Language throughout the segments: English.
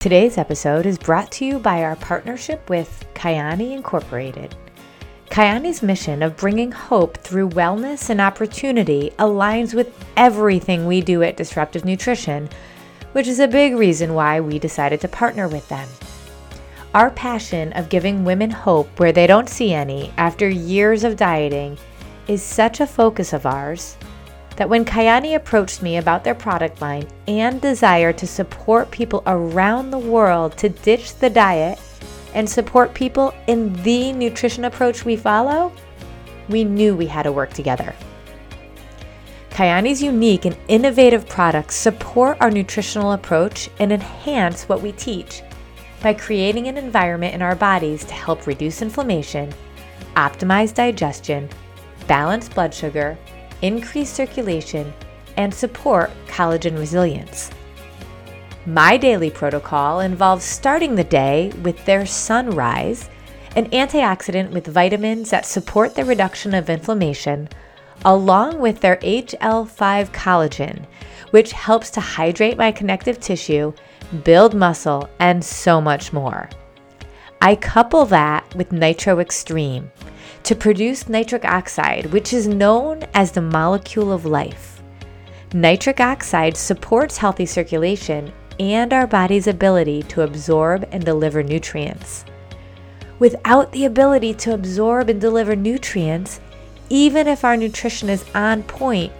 Today's episode is brought to you by our partnership with Kyani Incorporated. Kyani's mission of bringing hope through wellness and opportunity aligns with everything we do at Disruptive Nutrition, which is a big reason why we decided to partner with them. Our passion of giving women hope where they don't see any after years of dieting is such a focus of ours that when Kyani approached me about their product line and desire to support people around the world to ditch the diet and support people in the nutrition approach we follow, we knew we had to work together. Kyani's unique and innovative products support our nutritional approach and enhance what we teach by creating an environment in our bodies to help reduce inflammation, optimize digestion, balance blood sugar, increase circulation, and support collagen resilience. My daily protocol involves starting the day with their Sunrise, an antioxidant with vitamins that support the reduction of inflammation, along with their HL5 collagen, which helps to hydrate my connective tissue, build muscle, and so much more. I couple that with Nitro Extreme to produce nitric oxide, which is known as the molecule of life. Nitric oxide supports healthy circulation and our body's ability to absorb and deliver nutrients. Without the ability to absorb and deliver nutrients, even if our nutrition is on point,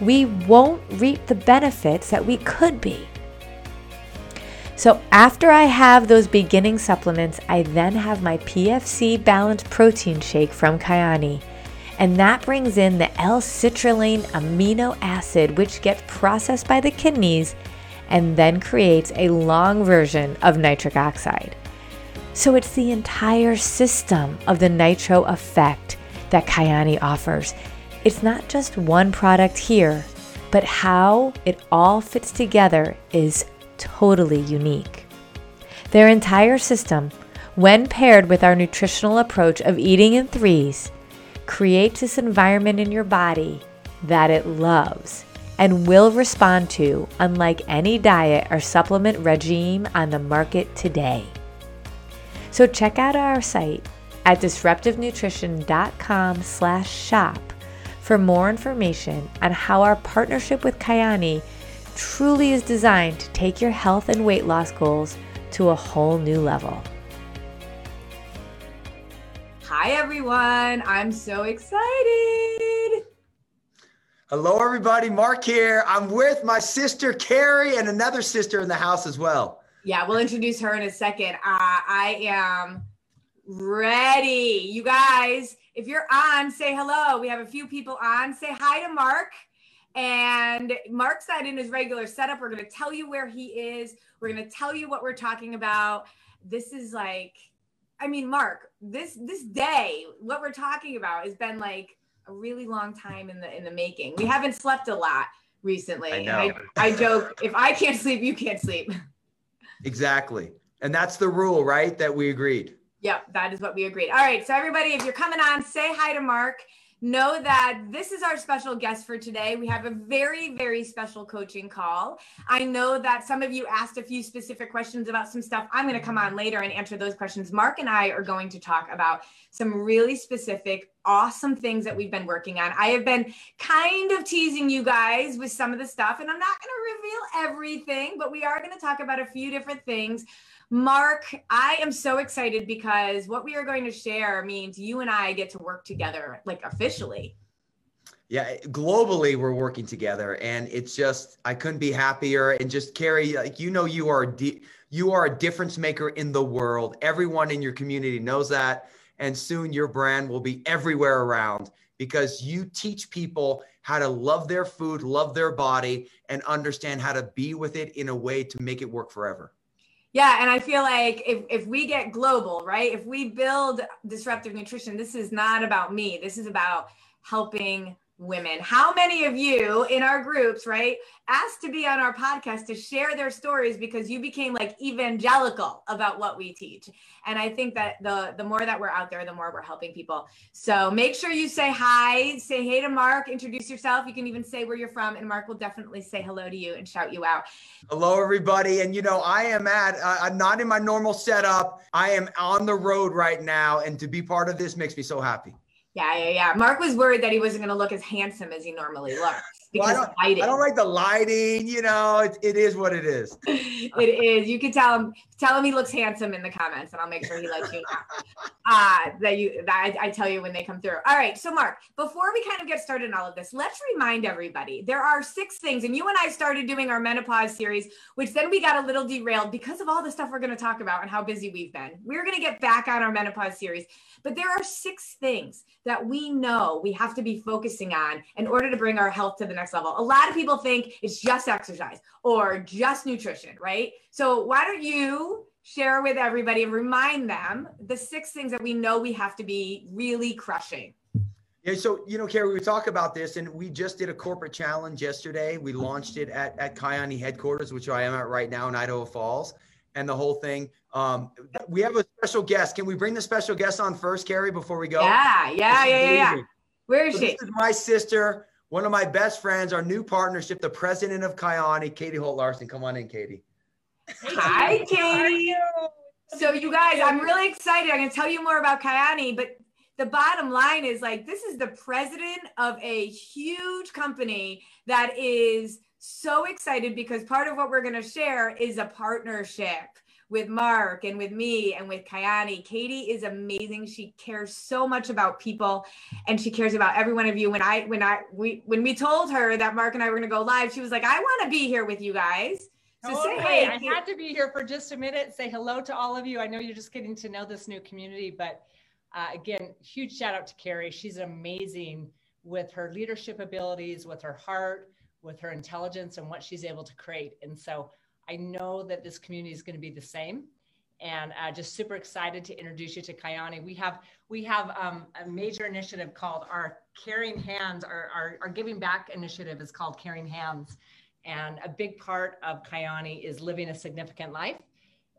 we won't reap the benefits that we could be. So, after I have those beginning supplements, I then have my PFC balanced protein shake from Kyani. And that brings in the L citrulline amino acid, which gets processed by the kidneys and then creates a long version of nitric oxide. So it's the entire system of the nitro effect that Kyani offers. It's not just one product here, but how it all fits together is totally unique. Their entire system, when paired with our nutritional approach of eating in threes, creates this environment in your body that it loves and will respond to unlike any diet or supplement regime on the market today. So check out our site at disruptivenutrition.com slash shop for more information on how our partnership with Kyani truly is designed to take your health and weight loss goals to a whole new level. Hi everyone, I'm so excited. Hello, everybody. Mark here. I'm with my sister Carrie and another sister in the house as well. Yeah, we'll introduce her in a second. Uh, I am ready. You guys, if you're on, say hello. We have a few people on. Say hi to Mark. And Mark said in his regular setup. We're going to tell you where he is. We're going to tell you what we're talking about. This is like, I mean, Mark, this this day, what we're talking about has been like a really long time in the in the making. We haven't slept a lot recently. I, know. I, I joke, if I can't sleep, you can't sleep. Exactly. And that's the rule, right? That we agreed. Yep, that is what we agreed. All right. So everybody, if you're coming on, say hi to Mark know that this is our special guest for today. We have a very, very special coaching call. I know that some of you asked a few specific questions about some stuff. I'm going to come on later and answer those questions. Mark and I are going to talk about some really specific, awesome things that we've been working on. I have been kind of teasing you guys with some of the stuff, and I'm not going to reveal everything, but we are going to talk about a few different things Mark, I am so excited because what we are going to share means you and I get to work together like officially. Yeah, globally we're working together, and it's just I couldn't be happier. And just Carrie, like you know, you are di- you are a difference maker in the world. Everyone in your community knows that, and soon your brand will be everywhere around because you teach people how to love their food, love their body, and understand how to be with it in a way to make it work forever. Yeah, and I feel like if, if we get global, right? If we build disruptive nutrition, this is not about me. This is about helping women. How many of you in our groups, right, asked to be on our podcast to share their stories because you became like evangelical about what we teach? And I think that the the more that we're out there, the more we're helping people. So make sure you say hi, say hey to Mark, introduce yourself. You can even say where you're from, and Mark will definitely say hello to you and shout you out. Hello, everybody. And you know, I am at uh, I'm not in my normal setup. I am on the road right now, and to be part of this makes me so happy. Yeah, yeah, yeah. Mark was worried that he wasn't going to look as handsome as he normally looks because well, I, don't, I, don't, like the lighting. You know, it, it is what it is. it is. You can tell him tell him he looks handsome in the comments, and I'll make sure he lets you know uh, that you that I, I tell you when they come through. All right. So, Mark, before we kind of get started in all of this, let's remind everybody there are six things, and you and I started doing our menopause series, which then we got a little derailed because of all the stuff we're going to talk about and how busy we've been. We're going to get back on our menopause series, but there are six things that we know we have to be focusing on in order to bring our health to the next level. A lot of people think it's just exercise or just nutrition, right? So why don't you share with everybody and remind them the six things that we know we have to be really crushing? Yeah, so you know, Carrie, we talk about this, and we just did a corporate challenge yesterday. We launched it at at Kyani headquarters, which I am at right now in Idaho Falls, and the whole thing. Um, we have a special guest. Can we bring the special guest on first, Carrie, before we go? Yeah, yeah, yeah, yeah, yeah. Where is so she? This is my sister, one of my best friends, our new partnership, the president of Kyani, Katie Holt Larson. Come on in, Katie. Hi, Katie. So, you guys, I'm really excited. I'm going to tell you more about Kyani, but the bottom line is like, this is the president of a huge company that is so excited because part of what we're going to share is a partnership with Mark and with me and with Kyani. Katie is amazing. She cares so much about people and she cares about every one of you. When I when I we when we told her that Mark and I were going to go live, she was like, "I want to be here with you guys." So oh, say hey. I had to be here for just a minute. Say hello to all of you. I know you're just getting to know this new community, but uh, again, huge shout out to Carrie. She's amazing with her leadership abilities, with her heart, with her intelligence, and what she's able to create. And so I know that this community is going to be the same. And uh, just super excited to introduce you to Kyani. We have we have um, a major initiative called our Caring Hands. Our, our, our giving back initiative is called Caring Hands, and a big part of Kyani is living a significant life.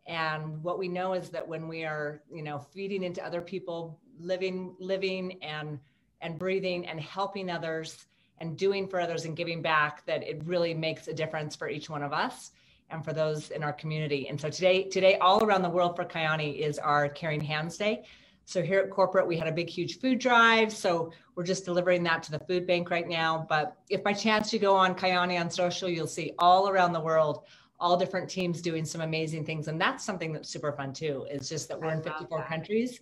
And what we know is that when we are, you know, feeding into other people, living, living and and breathing and helping others and doing for others and giving back, that it really makes a difference for each one of us and for those in our community. And so today, today all around the world for Kyani is our Caring Hands Day. So here at corporate, we had a big, huge food drive. So we're just delivering that to the food bank right now. But if by chance you go on Kyani on social, you'll see all around the world, all different teams doing some amazing things. And that's something that's super fun too. It's just that we're in 54 that. countries.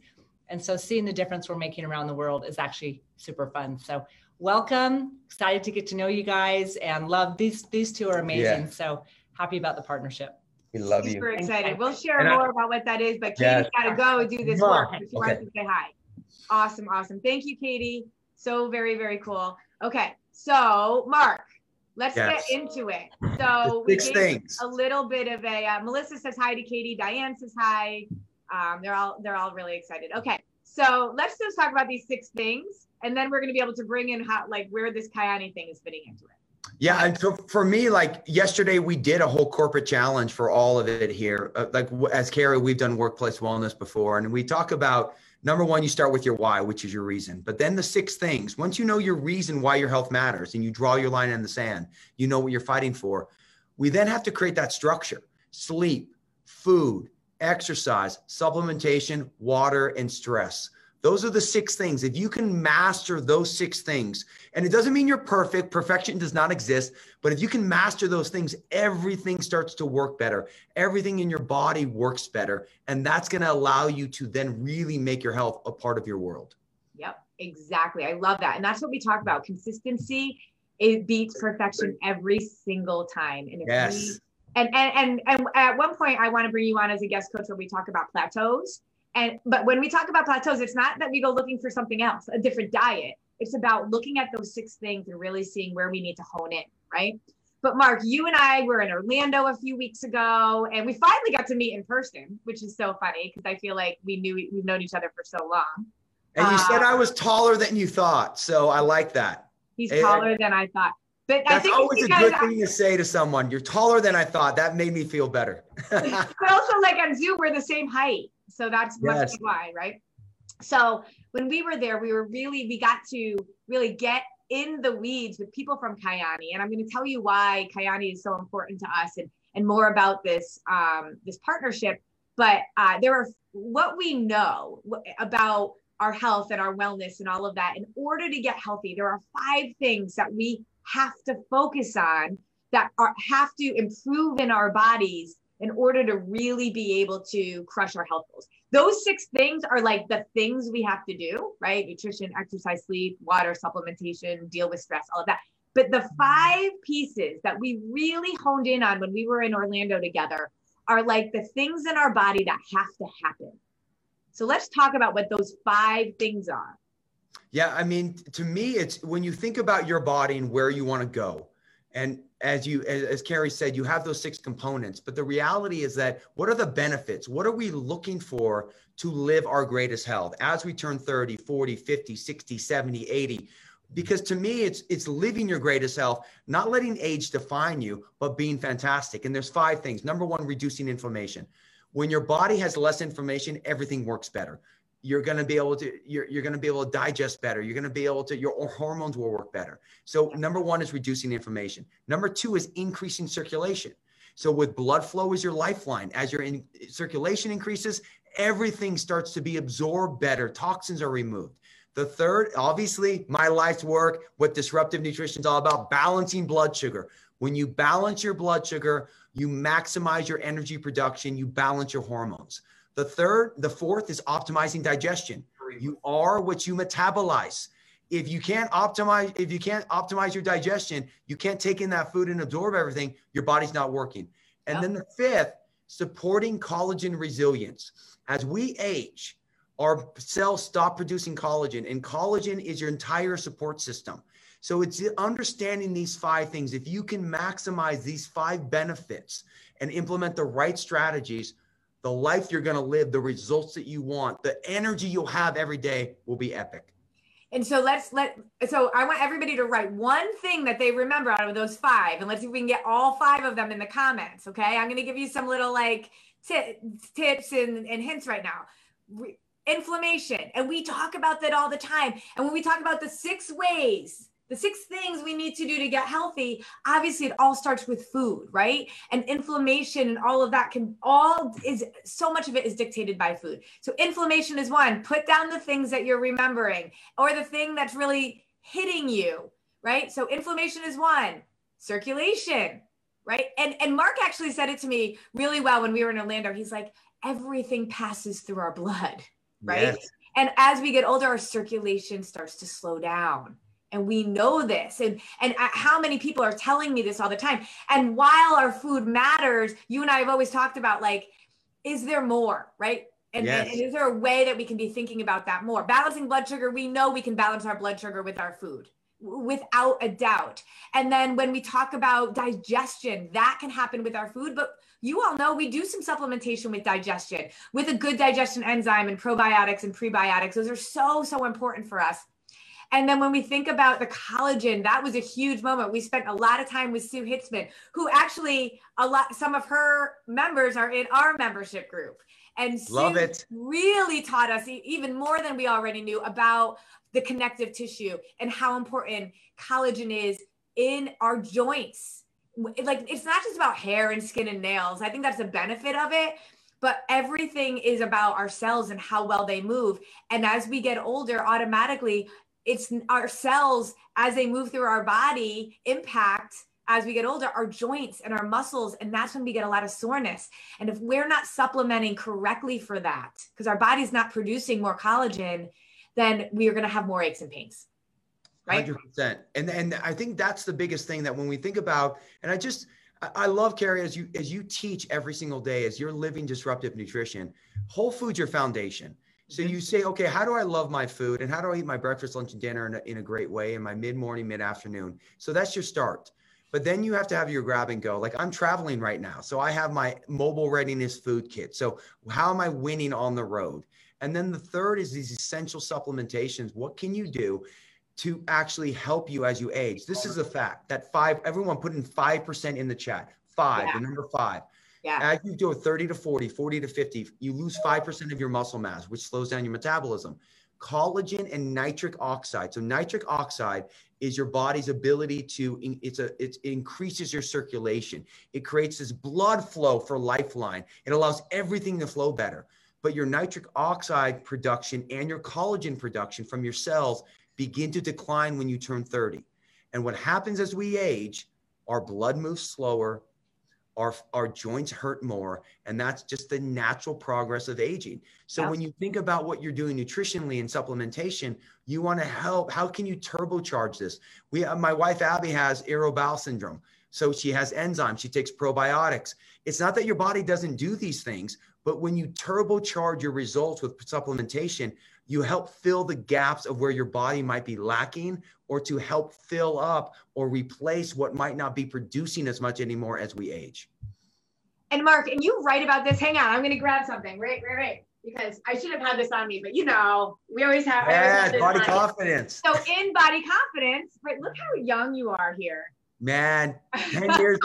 And so seeing the difference we're making around the world is actually super fun. So welcome. Excited to get to know you guys and love these these two are amazing. Yeah. So happy about the partnership. We love Super you. Super excited. We'll share and more I, about what that is, but Katie's yes. got to go do this work. She okay. wants to say hi. Awesome, awesome. Thank you, Katie. So very, very cool. Okay, so Mark, let's yes. get into it. So we gave things. a little bit of a uh, Melissa says hi to Katie. Diane says hi. Um, they're all they're all really excited. Okay, so let's just talk about these six things, and then we're going to be able to bring in how like where this Kyani thing is fitting into it. Yeah, and so for me, like yesterday, we did a whole corporate challenge for all of it here. Uh, like as Carrie, we've done workplace wellness before, and we talk about number one, you start with your why, which is your reason. But then the six things. Once you know your reason why your health matters, and you draw your line in the sand, you know what you're fighting for. We then have to create that structure: sleep, food, exercise, supplementation, water, and stress Those are the six things. If you can master those six things, and it doesn't mean you're perfect, perfection does not exist, but if you can master those things, everything starts to work better. Everything in your body works better. And that's going to allow you to then really make your health a part of your world. Yep, exactly. I love that. And that's what we talk about. Consistency, it beats perfection every single time. And yes. we and, and and and at one point I want to bring you on as a guest coach where we talk about plateaus and but when we talk about plateaus, it's not that we go looking for something else, a different diet. It's about looking at those six things and really seeing where we need to hone in, right? But Mark, you and I were in Orlando a few weeks ago, and we finally got to meet in person, which is so funny because I feel like we knew we've known each other for so long. And you said I um, was taller than you thought, so I like that. He's eh, taller than I thought. But I think that's always a good thing to say to someone. You're taller than I thought. That made me feel better. but also, like on Zoom, we're the same height. So that's yes. why, right? So when we were there, we were really, we got to really get in the weeds with people from Kyani. And I'm going to tell you why Kyani is so important to us and, and more about this, um, this partnership. But uh, there are what we know about our health and our wellness and all of that. In order to get healthy, there are five things that we have to focus on that are, have to improve in our bodies in order to really be able to crush our health goals. Those six things are like the things we have to do, right? Nutrition, exercise, sleep, water, supplementation, deal with stress, all of that. But the five pieces that we really honed in on when we were in Orlando together are like the things in our body that have to happen. So let's talk about what those five things are. Yeah, I mean, to me, it's when you think about your body and where you want to go, and as you as, as Carrie said, you have those six components. But the reality is that what are the benefits? What are we looking for to live our greatest health as we turn 30, 40, 50, 60, 70, 80? Because to me, it's it's living your greatest health, not letting age define you, but being fantastic. And there's five things. Number one, reducing inflammation. When your body has less inflammation, everything works better you're going to be able to you're, you're going to be able to digest better. You're going to be able to your hormones will work better. So number one is reducing inflammation. Number two is increasing circulation. So with blood flow is your lifeline. As your in, circulation increases everything starts to be absorbed better. Toxins are removed. The third obviously my life's work what disruptive nutrition is all about balancing blood sugar. When you balance your blood sugar you maximize your energy production you balance your hormones the third, the fourth is optimizing digestion. You are what you metabolize. If you can't optimize, if you can't optimize your digestion, you can't take in that food and absorb everything, your body's not working. And yep. then the fifth, supporting collagen resilience. As we age, our cells stop producing collagen, and collagen is your entire support system. So it's understanding these five things. If you can maximize these five benefits and implement the right strategies, the life you're going to live, the results that you want, the energy you'll have every day will be epic. And so let's let so I want everybody to write one thing that they remember out of those five, and let's see if we can get all five of them in the comments. Okay, I'm going to give you some little like t- tips and, and hints right now. Re- inflammation, and we talk about that all the time. And when we talk about the six ways the six things we need to do to get healthy obviously it all starts with food right? And inflammation and all of that can all is so much of it is dictated by food. So inflammation is one. Put down the things that you're remembering or the thing that's really hitting you right? So inflammation is one. Circulation right? And and mark actually said it to me really well when we were in orlando. He's like everything passes through our blood right? Yes. and as we get older our circulation starts to slow down and we know this. And and how many people are telling me this all the time? And while our food matters you and i have always talked about like is there more right? And, yes. and, is there a way that we can be thinking about that more? Balancing blood sugar we know we can balance our blood sugar with our food without a doubt. And then when we talk about digestion that can happen with our food but you all know we do some supplementation with digestion with a good digestion enzyme and probiotics and prebiotics. Those are so so important for us and then when we think about the collagen, that was a huge moment. We spent a lot of time with Sue Hitzmann, who actually a lot some of her members are in our membership group. And Love Sue it. really taught us even more than we already knew about the connective tissue and how important collagen is in our joints. Like it's not just about hair and skin and nails. I think that's a benefit of it, but everything is about our cells and how well they move. And as we get older, automatically, it's our cells as they move through our body impact as we get older our joints and our muscles and that's when we get a lot of soreness and if we're not supplementing correctly for that because our body's not producing more collagen then we are going to have more aches and pains right 100% and and i think that's the biggest thing that when we think about and i just I love Carrie as you as you teach every single day as you're living disruptive nutrition. Whole food's your foundation. So you say, okay, how do I love my food and how do I eat my breakfast, lunch, and dinner in a, in a great way in my mid morning, mid afternoon? So that's your start. But then you have to have your grab and go. Like I'm traveling right now. So I have my mobile readiness food kit. So how am I winning on the road? And then the third is these essential supplementations. What can you do to actually help you as you age? This is a fact that five, everyone put in 5% in the chat. Five, yeah. the number five. Yeah. As you go 30 to 40, 40 to 50, you lose 5% of your muscle mass, which slows down your metabolism. Collagen and nitric oxide. So nitric oxide is your body's ability to it's a it increases your circulation it creates this blood flow for lifeline it allows everything to flow better but your nitric oxide production and your collagen production from your cells begin to decline when you turn 30 and what happens as we age our blood moves slower our, our joints hurt more and that's just the natural progress of aging. So when you think about what you're doing nutritionally and supplementation you want to help how can you turbocharge this? We uh, my wife abby has irritable bowel syndrome so she has enzymes she takes probiotics. It's not that your body doesn't do these things but when you turbocharge your results with supplementation you help fill the gaps of where your body might be lacking or to help fill up or replace what might not be producing as much anymore as we age. And Mark, and you write about this. Hang on, I'm going to grab something. Right, right, right. Because I should have had this on me, but you know, we always have. Yeah, always body confidence. So in body confidence, right? Look how young you are here. Man, ten years.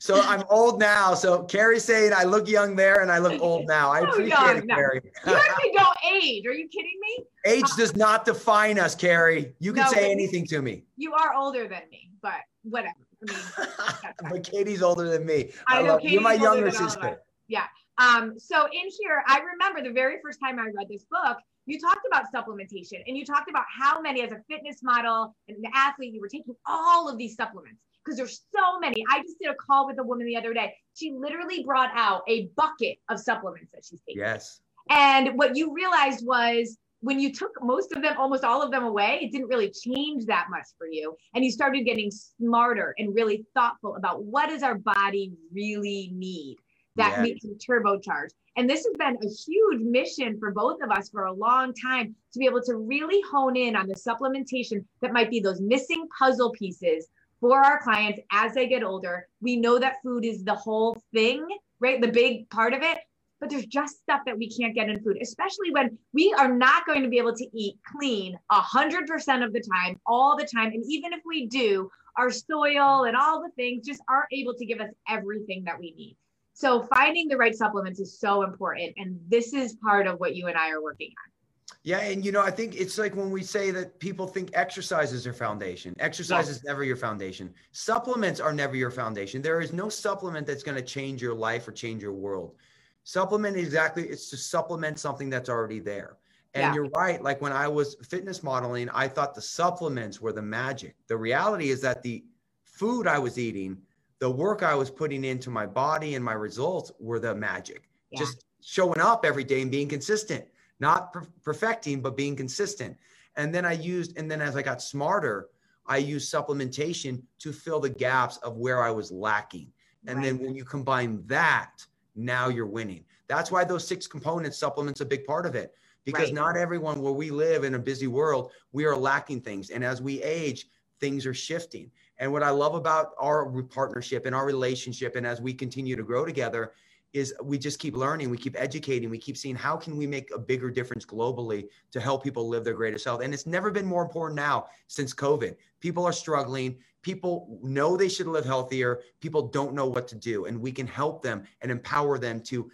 So I'm old now. So Carrie's saying I look young there and I look old now. I appreciate young, it, no. Carrie. you actually don't age. Are you kidding me? Age does not define us, Carrie. You can no, say anything to me. You are older than me, but whatever. I mean, but Katie's older than me. I, I know you're my younger sister. Yeah. Um, so in here, I remember the very first time I read this book, you talked about supplementation and you talked about how many as a fitness model and an athlete, you were taking all of these supplements because there's so many. I just did a call with a woman the other day. She literally brought out a bucket of supplements that she's taking. Yes. And what you realized was when you took most of them, almost all of them away, it didn't really change that much for you. And you started getting smarter and really thoughtful about what does our body really need that yes. we can turbocharge. And this has been a huge mission for both of us for a long time to be able to really hone in on the supplementation that might be those missing puzzle pieces for our clients as they get older. We know that food is the whole thing, right? The big part of it. But there's just stuff that we can't get in food, especially when we are not going to be able to eat clean 100% of the time, all the time. And even if we do, our soil and all the things just aren't able to give us everything that we need. So finding the right supplements is so important. And this is part of what you and I are working on. Yeah, and you know, I think it's like when we say that people think exercise is their foundation. Exercise is never your foundation. Supplements are never your foundation. There is no supplement that's going to change your life or change your world. Supplement exactly it's to supplement something that's already there. And yeah. you're right. Like when I was fitness modeling, I thought the supplements were the magic. The reality is that the food I was eating, the work I was putting into my body and my results were the magic. Yeah. Just showing up every day and being consistent not per- perfecting, but being consistent. And then I used, and then as I got smarter, I used supplementation to fill the gaps of where I was lacking. And right. then when you combine that, now you're winning. That's why those six components, supplements, a big part of it. Because right. not everyone where we live in a busy world, we are lacking things. And as we age, things are shifting. And what I love about our partnership and our relationship, and as we continue to grow together, is we just keep learning, we keep educating, we keep seeing how can we make a bigger difference globally to help people live their greatest health. And it's never been more important now since COVID. People are struggling. People know they should live healthier. People don't know what to do, and we can help them and empower them to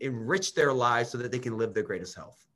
enrich their lives so that they can live their greatest health.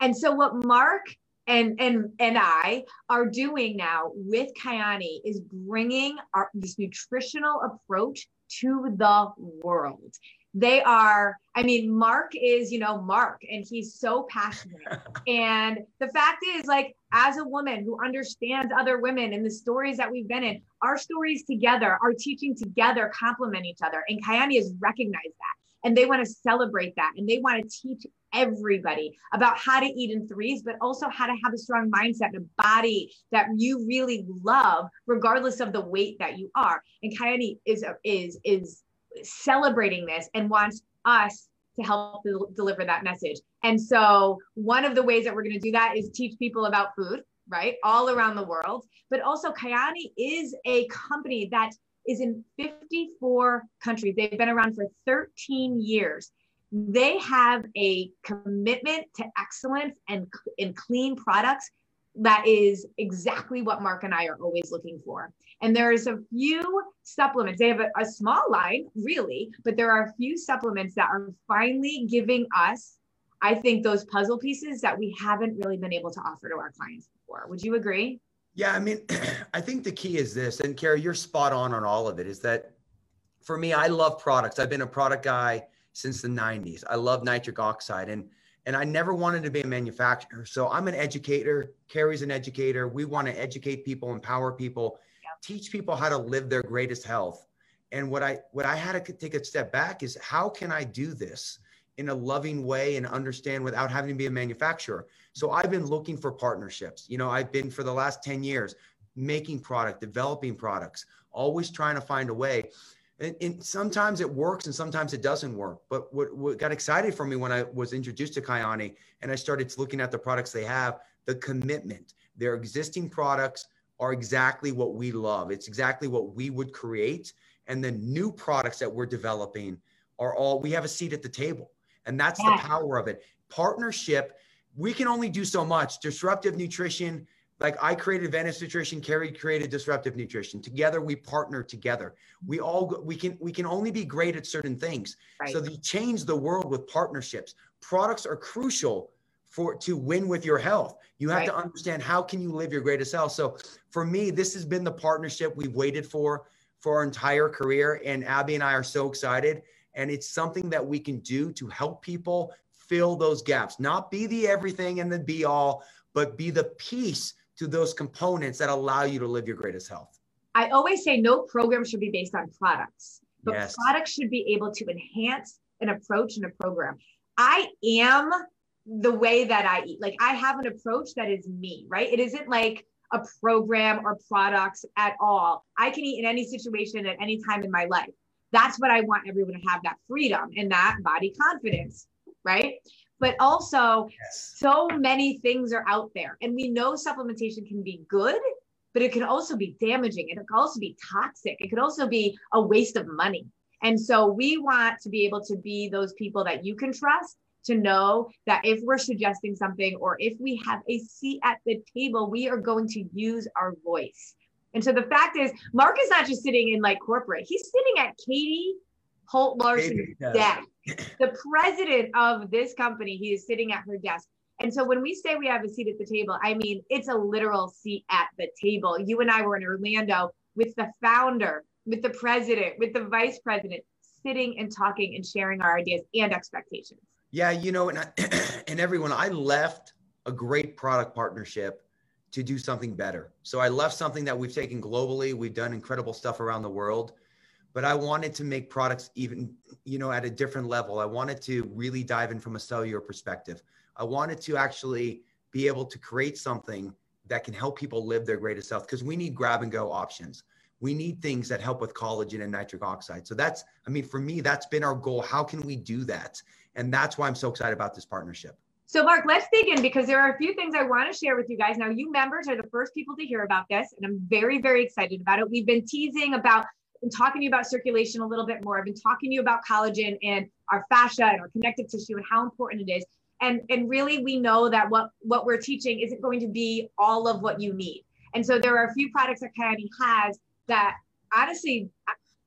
And so, what Mark and and and I are doing now with Kyani is bringing our this nutritional approach to the world. They are i mean mark is you know mark and he's so passionate. And the fact is like as a woman who understands other women and the stories that we've been in our stories together our teaching together complement each other. And Kyani has recognized that. And they want to celebrate that. And they want to teach everybody about how to eat in threes but also how to have a strong mindset and a body that you really love regardless of the weight that you are. And Kyani is is is celebrating this and wants us to help deliver that message. And so, one of the ways that we're going to do that is teach people about food, right? All around the world. But also, Kyani is a company that is in 54 countries. They've been around for 13 years. They have a commitment to excellence and, and clean products that is exactly what Mark and I are always looking for. And there's a few supplements. They have a, a, small line, really, but there are a few supplements that are finally giving us, I think, those puzzle pieces that we haven't really been able to offer to our clients before. Would you agree? Yeah, I mean, I think the key is this, and Carrie, you're spot on on all of it. Is that for me? I love products. I've been a product guy since the '90s. I love nitric oxide, and and I never wanted to be a manufacturer. So I'm an educator. Carrie's an educator. We want to educate people, empower people, teach people how to live their greatest health. And what I what I had to take a step back is how can I do this in a loving way and understand without having to be a manufacturer. So I've been looking for partnerships. You know, I've been for the last 10 years making product, developing products, always trying to find a way. And, and, sometimes it works and sometimes it doesn't work. But what, what got excited for me when I was introduced to Kyani and I started looking at the products they have, the commitment, their existing products, are exactly what we love. It's exactly what we would create. And the new products that we're developing are all, we have a seat at the table. And that's yeah. the power of it. Partnership, we can only do so much. Disruptive nutrition, like I created Advanced Nutrition, Carrie created Disruptive Nutrition. Together, we partner together. We all we can we can only be great at certain things. Right. So you change the world with partnerships. Products are crucial for to win with your health. You have right. to understand how can you live your greatest health. So for me, this has been the partnership we've waited for for our entire career. And Abby and I are so excited. And it's something that we can do to help people fill those gaps, not be the everything and the be all, but be the piece to those components that allow you to live your greatest health. I always say no program should be based on products, but yes. products should be able to enhance an approach and a program. I am the way that I eat. Like I have an approach that is me, right? It isn't like a program or products at all. I can eat in any situation at any time in my life. That's what I want everyone to have that freedom and that body confidence, right? But also, yes. so many things are out there, and we know supplementation can be good, but it can also be damaging. It can also be toxic. It could also be a waste of money. And so, we want to be able to be those people that you can trust to know that if we're suggesting something or if we have a seat at the table, we are going to use our voice. And so the fact is, Mark is not just sitting in like corporate, he's sitting at Katie Holt Larson's desk. The president of this company, he is sitting at her desk. And so when we say we have a seat at the table, I mean, it's a literal seat at the table. You and I were in Orlando with the founder, with the president, with the vice president, sitting and talking and sharing our ideas and expectations. Yeah, you know, and I, and everyone, I left a great product partnership to do something better. So I left something that we've taken globally. We've done incredible stuff around the world, but I wanted to make products even, you know, at a different level. I wanted to really dive in from a cellular perspective. I wanted to actually be able to create something that can help people live their greatest health because we need grab and go options. We need things that help with collagen and nitric oxide. So that's, I mean, for me, that's been our goal. How can we do that? And that's why I'm so excited about this partnership. So, Mark, let's dig in because there are a few things I want to share with you guys. Now, you members are the first people to hear about this, and I'm very, very excited about it. We've been teasing about and talking to you about circulation a little bit more. I've been talking to you about collagen and our fascia and our connective tissue and how important it is. And, and really, we know that what, what we're teaching isn't going to be all of what you need. And so there are a few products that Kyani has that honestly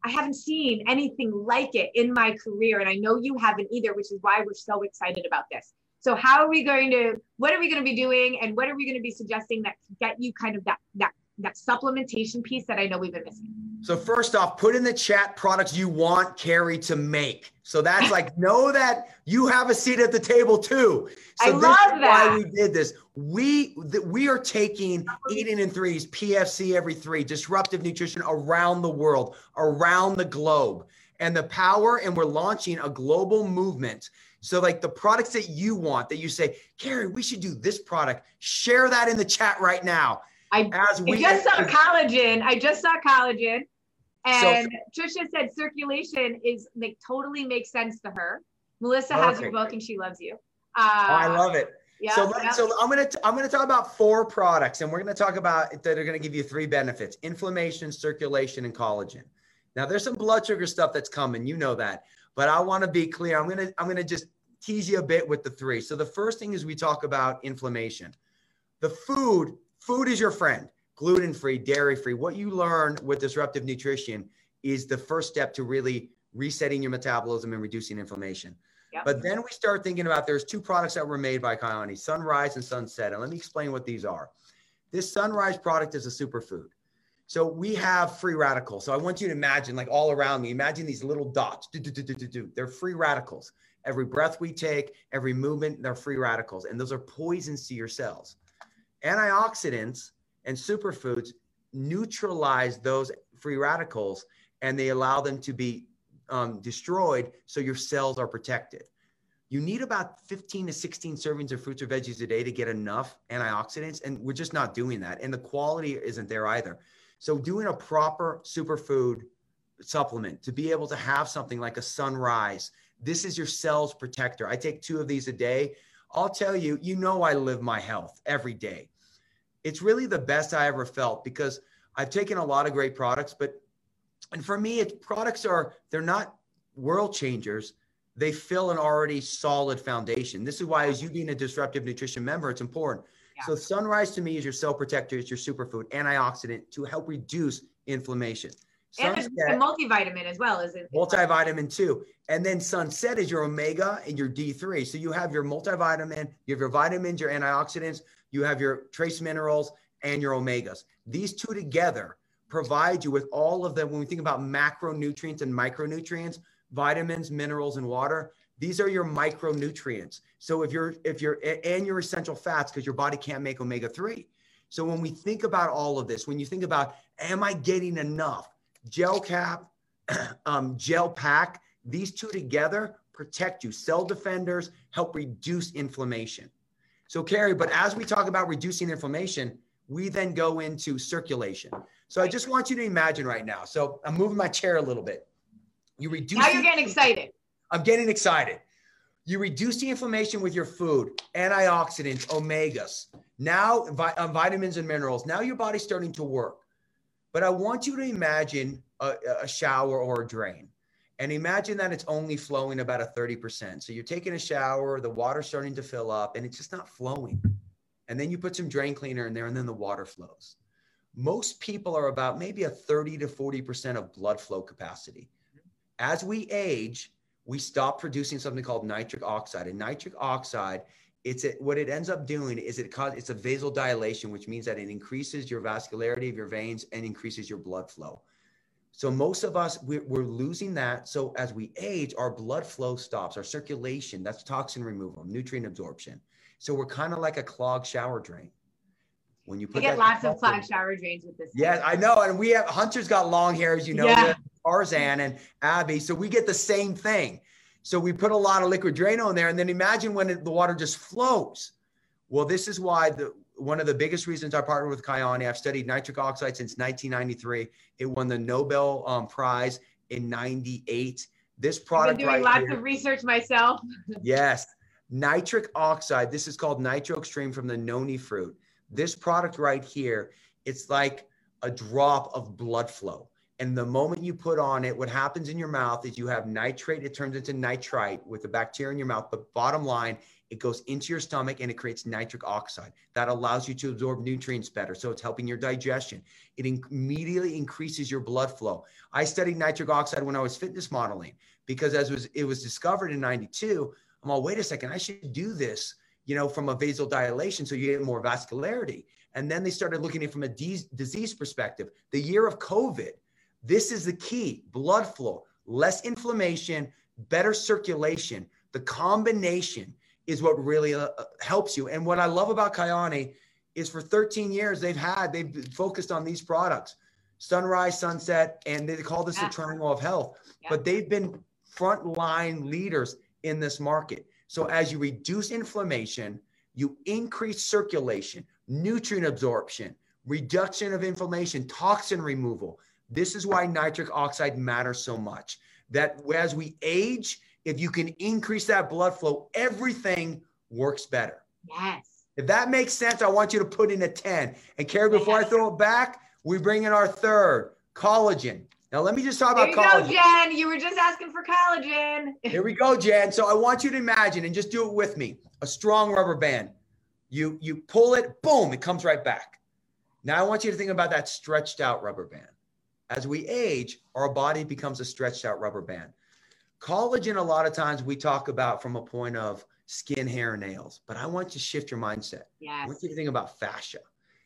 I haven't seen anything like it in my career. And I know you haven't either, which is why we're so excited about this. So how are we going to, what are we going to be doing? And what are we going to be suggesting that get you kind of that, that that supplementation piece that I know we've been missing. So first off, put in the chat products you want Carrie to make. So that's like know that you have a seat at the table too. So I this love is that. why we did this. We th- we are taking eating in threes, PFC every three, disruptive nutrition around the world, around the globe, and the power. And we're launching a global movement. So like the products that you want, that you say, Carrie, we should do this product. Share that in the chat right now. I, As I we just saw collagen. I just saw collagen. And Trisha said circulation is like totally makes sense to her. Melissa has your book and she loves you. Uh, Oh, I love it. Yeah, so, yeah. so I'm gonna I'm gonna talk about four products, and we're gonna talk about that are gonna give you three benefits: inflammation, circulation, and collagen. Now, there's some blood sugar stuff that's coming, you know that, but I want to be clear. I'm gonna I'm gonna just tease you a bit with the three. So the first thing is we talk about inflammation. The food food is your friend, gluten free, dairy free. What you learn with disruptive nutrition is the first step to really resetting your metabolism and reducing inflammation. Yep. But then we start thinking about there's two products that were made by Kyani, Sunrise and Sunset. And let me explain what these are. This Sunrise product is a superfood. So we have free radicals. So I want you to imagine, like all around me, imagine these little dots. Do, do, do, do, do, do. They're free radicals. Every breath we take, every movement, they're free radicals. And those are poisons to your cells. Antioxidants and superfoods neutralize those free radicals and they allow them to be um, destroyed so your cells are protected. You need about 15 to 16 servings of fruits or veggies a day to get enough antioxidants, and we're just not doing that. And the quality isn't there either. So, doing a proper superfood supplement to be able to have something like a sunrise, this is your cells protector. I take two of these a day. I'll tell you, you know, I live my health every day. It's really the best I ever felt because I've taken a lot of great products, but and for me, it's products are they're not world changers. They fill an already solid foundation. This is why, as you being a disruptive nutrition member, it's important. Yeah. So, sunrise to me is your cell protector, it's your superfood, antioxidant to help reduce inflammation. And a, Sunset, a multivitamin as well, is it? multivitamin too. And then sunset is your omega and your D3. So you have your multivitamin, you have your vitamins, your antioxidants, you have your trace minerals and your omegas. These two together provide you with all of them. When we think about macronutrients and micronutrients, vitamins, minerals, and water, these are your micronutrients. So if you're, if you're, and your essential fats, because your body can't make omega 3. So when we think about all of this, when you think about, am I getting enough? Gel cap, um, gel pack, these two together protect you. Cell defenders help reduce inflammation. So, Carrie, but as we talk about reducing inflammation, we then go into circulation. So, I just want you to imagine right now. So, I'm moving my chair a little bit. You reduce. Now you're getting excited. I'm getting excited. You reduce the inflammation with your food, antioxidants, omegas, now vi- uh, vitamins and minerals. Now your body's starting to work. But I want you to imagine a, a shower or a drain. And imagine that it's only flowing about a 30%. So you're taking a shower, the water's starting to fill up, and it's just not flowing. And then you put some drain cleaner in there, and then the water flows. Most people are about maybe a 30 to 40% of blood flow capacity. As we age, we stop producing something called nitric oxide. And nitric oxide, it's a, what it ends up doing is it cause it's a vasodilation, which means that it increases your vascularity of your veins and increases your blood flow. So most of us we're, we're losing that. So as we age, our blood flow stops, our circulation. That's toxin removal, nutrient absorption. So we're kind of like a clogged shower drain. When you put get that lots of clogged shower drains with this. yeah, I know. And we have Hunter's got long hair, as you know, Yeah. Tarzan and Abby. So we get the same thing. So we put a lot of liquid Drano in there. And then imagine when it, the water just flows. Well, this is why the one of the biggest reasons I partnered with Kyani, I've studied nitric oxide since 1993. It won the Nobel um, Prize in 98. This product I've been doing right lots here, of research myself. Yes. Nitric oxide. This is called Nitro Extreme from the noni fruit. This product right here, it's like a drop of blood flow. And the moment you put on it, what happens in your mouth is you have nitrate, it turns into nitrite with the bacteria in your mouth. But bottom line, it goes into your stomach and it creates nitric oxide that allows you to absorb nutrients better. So it's helping your digestion. It in- immediately increases your blood flow. I studied nitric oxide when I was fitness modeling because as was it was discovered in 92, I'm all, wait a second, I should do this you know, from a vasodilation. So you get more vascularity. And then they started looking at it from a de- disease perspective. The year of COVID, this is the key blood flow, less inflammation, better circulation. The combination is what really uh, uh, helps you. And what I love about Kyani is for 13 years, they've had, they've focused on these products sunrise, sunset, and they call this yeah. the triangle of health. Yeah. But they've been frontline leaders in this market. So as you reduce inflammation, you increase circulation, nutrient absorption, reduction of inflammation, toxin removal. This is why nitric oxide matters so much. That as we age, if you can increase that blood flow, everything works better. Yes. If that makes sense, I want you to put in a 10. And Carrie, before yes. I throw it back, we bring in our third collagen. Now, let me just talk about there you collagen. Go, Jen. You were just asking for collagen. Here we go, Jen. So I want you to imagine and just do it with me a strong rubber band. You, you pull it, boom, it comes right back. Now, I want you to think about that stretched out rubber band. As we age, our body becomes a stretched out rubber band. Collagen, a lot of times we talk about from a point of skin, hair, nails, but I want you to shift your mindset. Yes. I want you to think about fascia.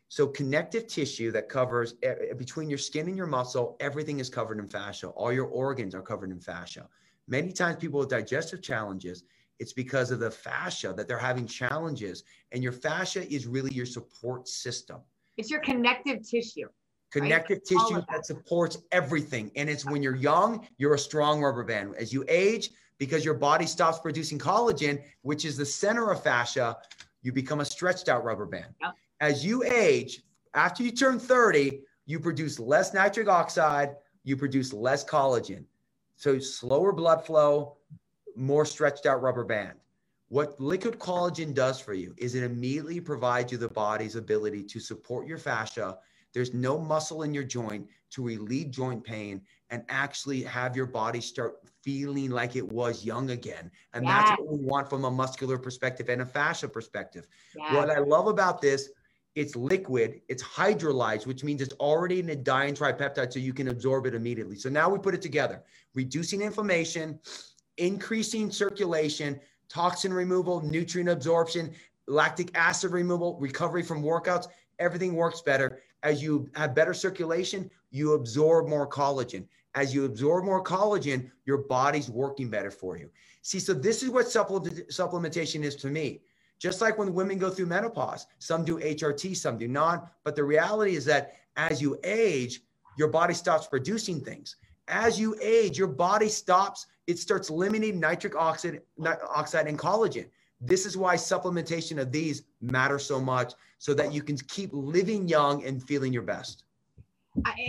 So connective tissue that covers eh, eh, between your skin and your muscle, everything is covered in fascia. All your organs are covered in fascia. Many times people with digestive challenges, it's because of the fascia that they're having challenges. And your fascia is really your support system. It's your connective tissue. Connective right? tissue that. supports everything. And it's when you're young, you're a strong rubber band. As you age, because your body stops producing collagen, which is the center of fascia, you become a stretched out rubber band. Yep as you age, after you turn 30, you produce less nitric oxide, you produce less collagen. So slower blood flow, more stretched out rubber band. What liquid collagen does for you is it immediately provides you the body's ability to support your fascia. There's no muscle in your joint to relieve joint pain and actually have your body start feeling like it was young again. And that's what we want from a muscular perspective and a fascia perspective. What I love about this it's liquid, it's hydrolyzed, which means it's already in a tripeptide, so you can absorb it immediately. So now we put it together, reducing inflammation, increasing circulation, toxin removal, nutrient absorption, lactic acid removal, recovery from workouts. Everything works better. As you have better circulation, you absorb more collagen. As you absorb more collagen, your body's working better for you. See, so this is what supplementation is to me. Just like when women go through menopause, some do HRT, some do not. But the reality is that as you age, your body stops producing things. As you age, your body stops, it starts limiting nitric oxide, oxide and collagen. This is why supplementation of these matter so much so that you can keep living young and feeling your best.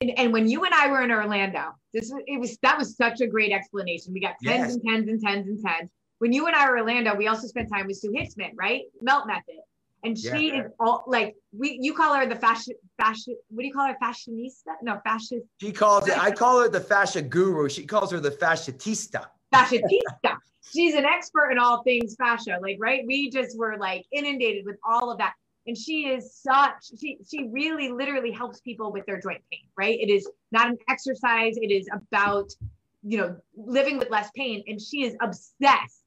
And, and, when you and I were in Orlando, this it was that was such a great explanation. We got tens yes. and tens and tens and tens when you and I were in Orlando, we also spent time with Sue Hitzmann, right? Melt Method. And she yeah. is all like we you call her the fashion fashion what do you call her fashionista? No, fashion. She calls it I call her the fashion guru. She calls her the fashionista. Fashionista. She's an expert in all things fascia. Like, right? We just were like inundated with all of that. And she is such she she really literally helps people with their joint pain, right? It is not an exercise, it is about you know living with less pain. And she is obsessed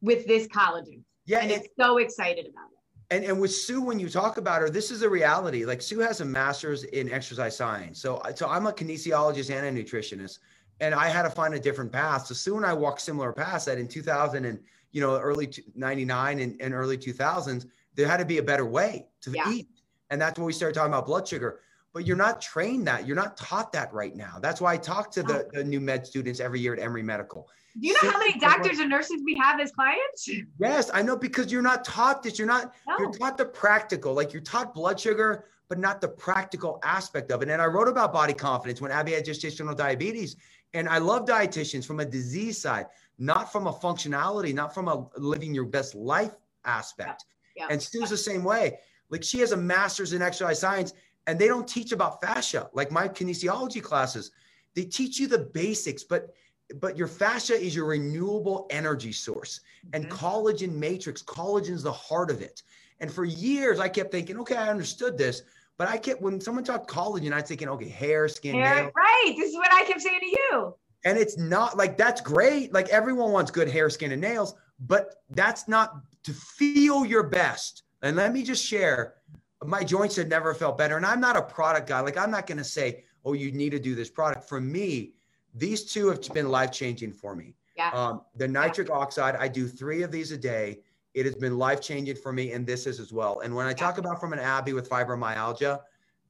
with this collagen. Yeah. And, it's so excited about it. And, and with Sue, when you talk about her, this is a reality. Like Sue has a master's in exercise science. So, so I'm a kinesiologist and a nutritionist, and I had to find a different path. So Sue and I walked similar paths that in 2000 and, you know, early 99 and, and early 2000s, there had to be a better way to yeah. eat. And that's when we started talking about blood sugar. But you're not trained that. You're not taught that right now. That's why I talk to the, the new med students every year at Emory Medical do you know how many doctors and nurses we have as clients? Yes, I know because you're not taught this. You're not, no. you're taught the practical, like you're taught blood sugar, but not the practical aspect of it. And I wrote about body confidence when Abby had gestational diabetes. And I love dietitians from a disease side, not from a functionality, not from a living your best life aspect. Yeah. And Sue's the same way. Like she has a master's in exercise science and they don't teach about fascia like my kinesiology classes. They teach you the basics, but but your fascia is your renewable energy source and mm-hmm. collagen matrix collagen is the heart of it and for years i kept thinking okay i understood this but i kept when someone talked collagen i was thinking okay hair skin hair, nail. right this is what i kept saying to you and it's not like that's great like everyone wants good hair skin and nails but that's not to feel your best. And let me just share, my joints had never felt better. And I'm not a product guy. Like I'm not going to say, oh, you need to do this product. For me, these two have been life changing for me. Yeah. Um, the nitric yeah. oxide, I do three of these a day. It has been life changing for me, and this is as well. And when I talk about from an Abby with fibromyalgia,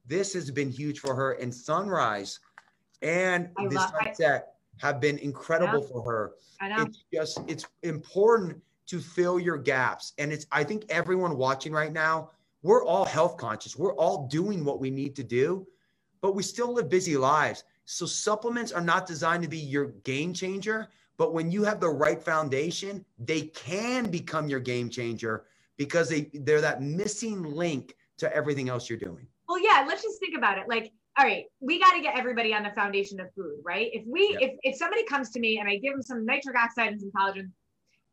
this has been huge for her. And Sunrise and I the sunset have been incredible for her. I know. It's just it's important to fill your gaps. And it's I think everyone watching right now, we're all health conscious. We're all doing what we need to do, but we still live busy lives. So supplements are not designed to be your game changer, but when you have the right foundation, they can become your game changer because they they're that missing link to everything else you're doing. Well, yeah, let's just think about it. Like all right, we got to get everybody on the foundation of food, right? If we, if, if somebody comes to me and I give them some nitric oxide and some collagen,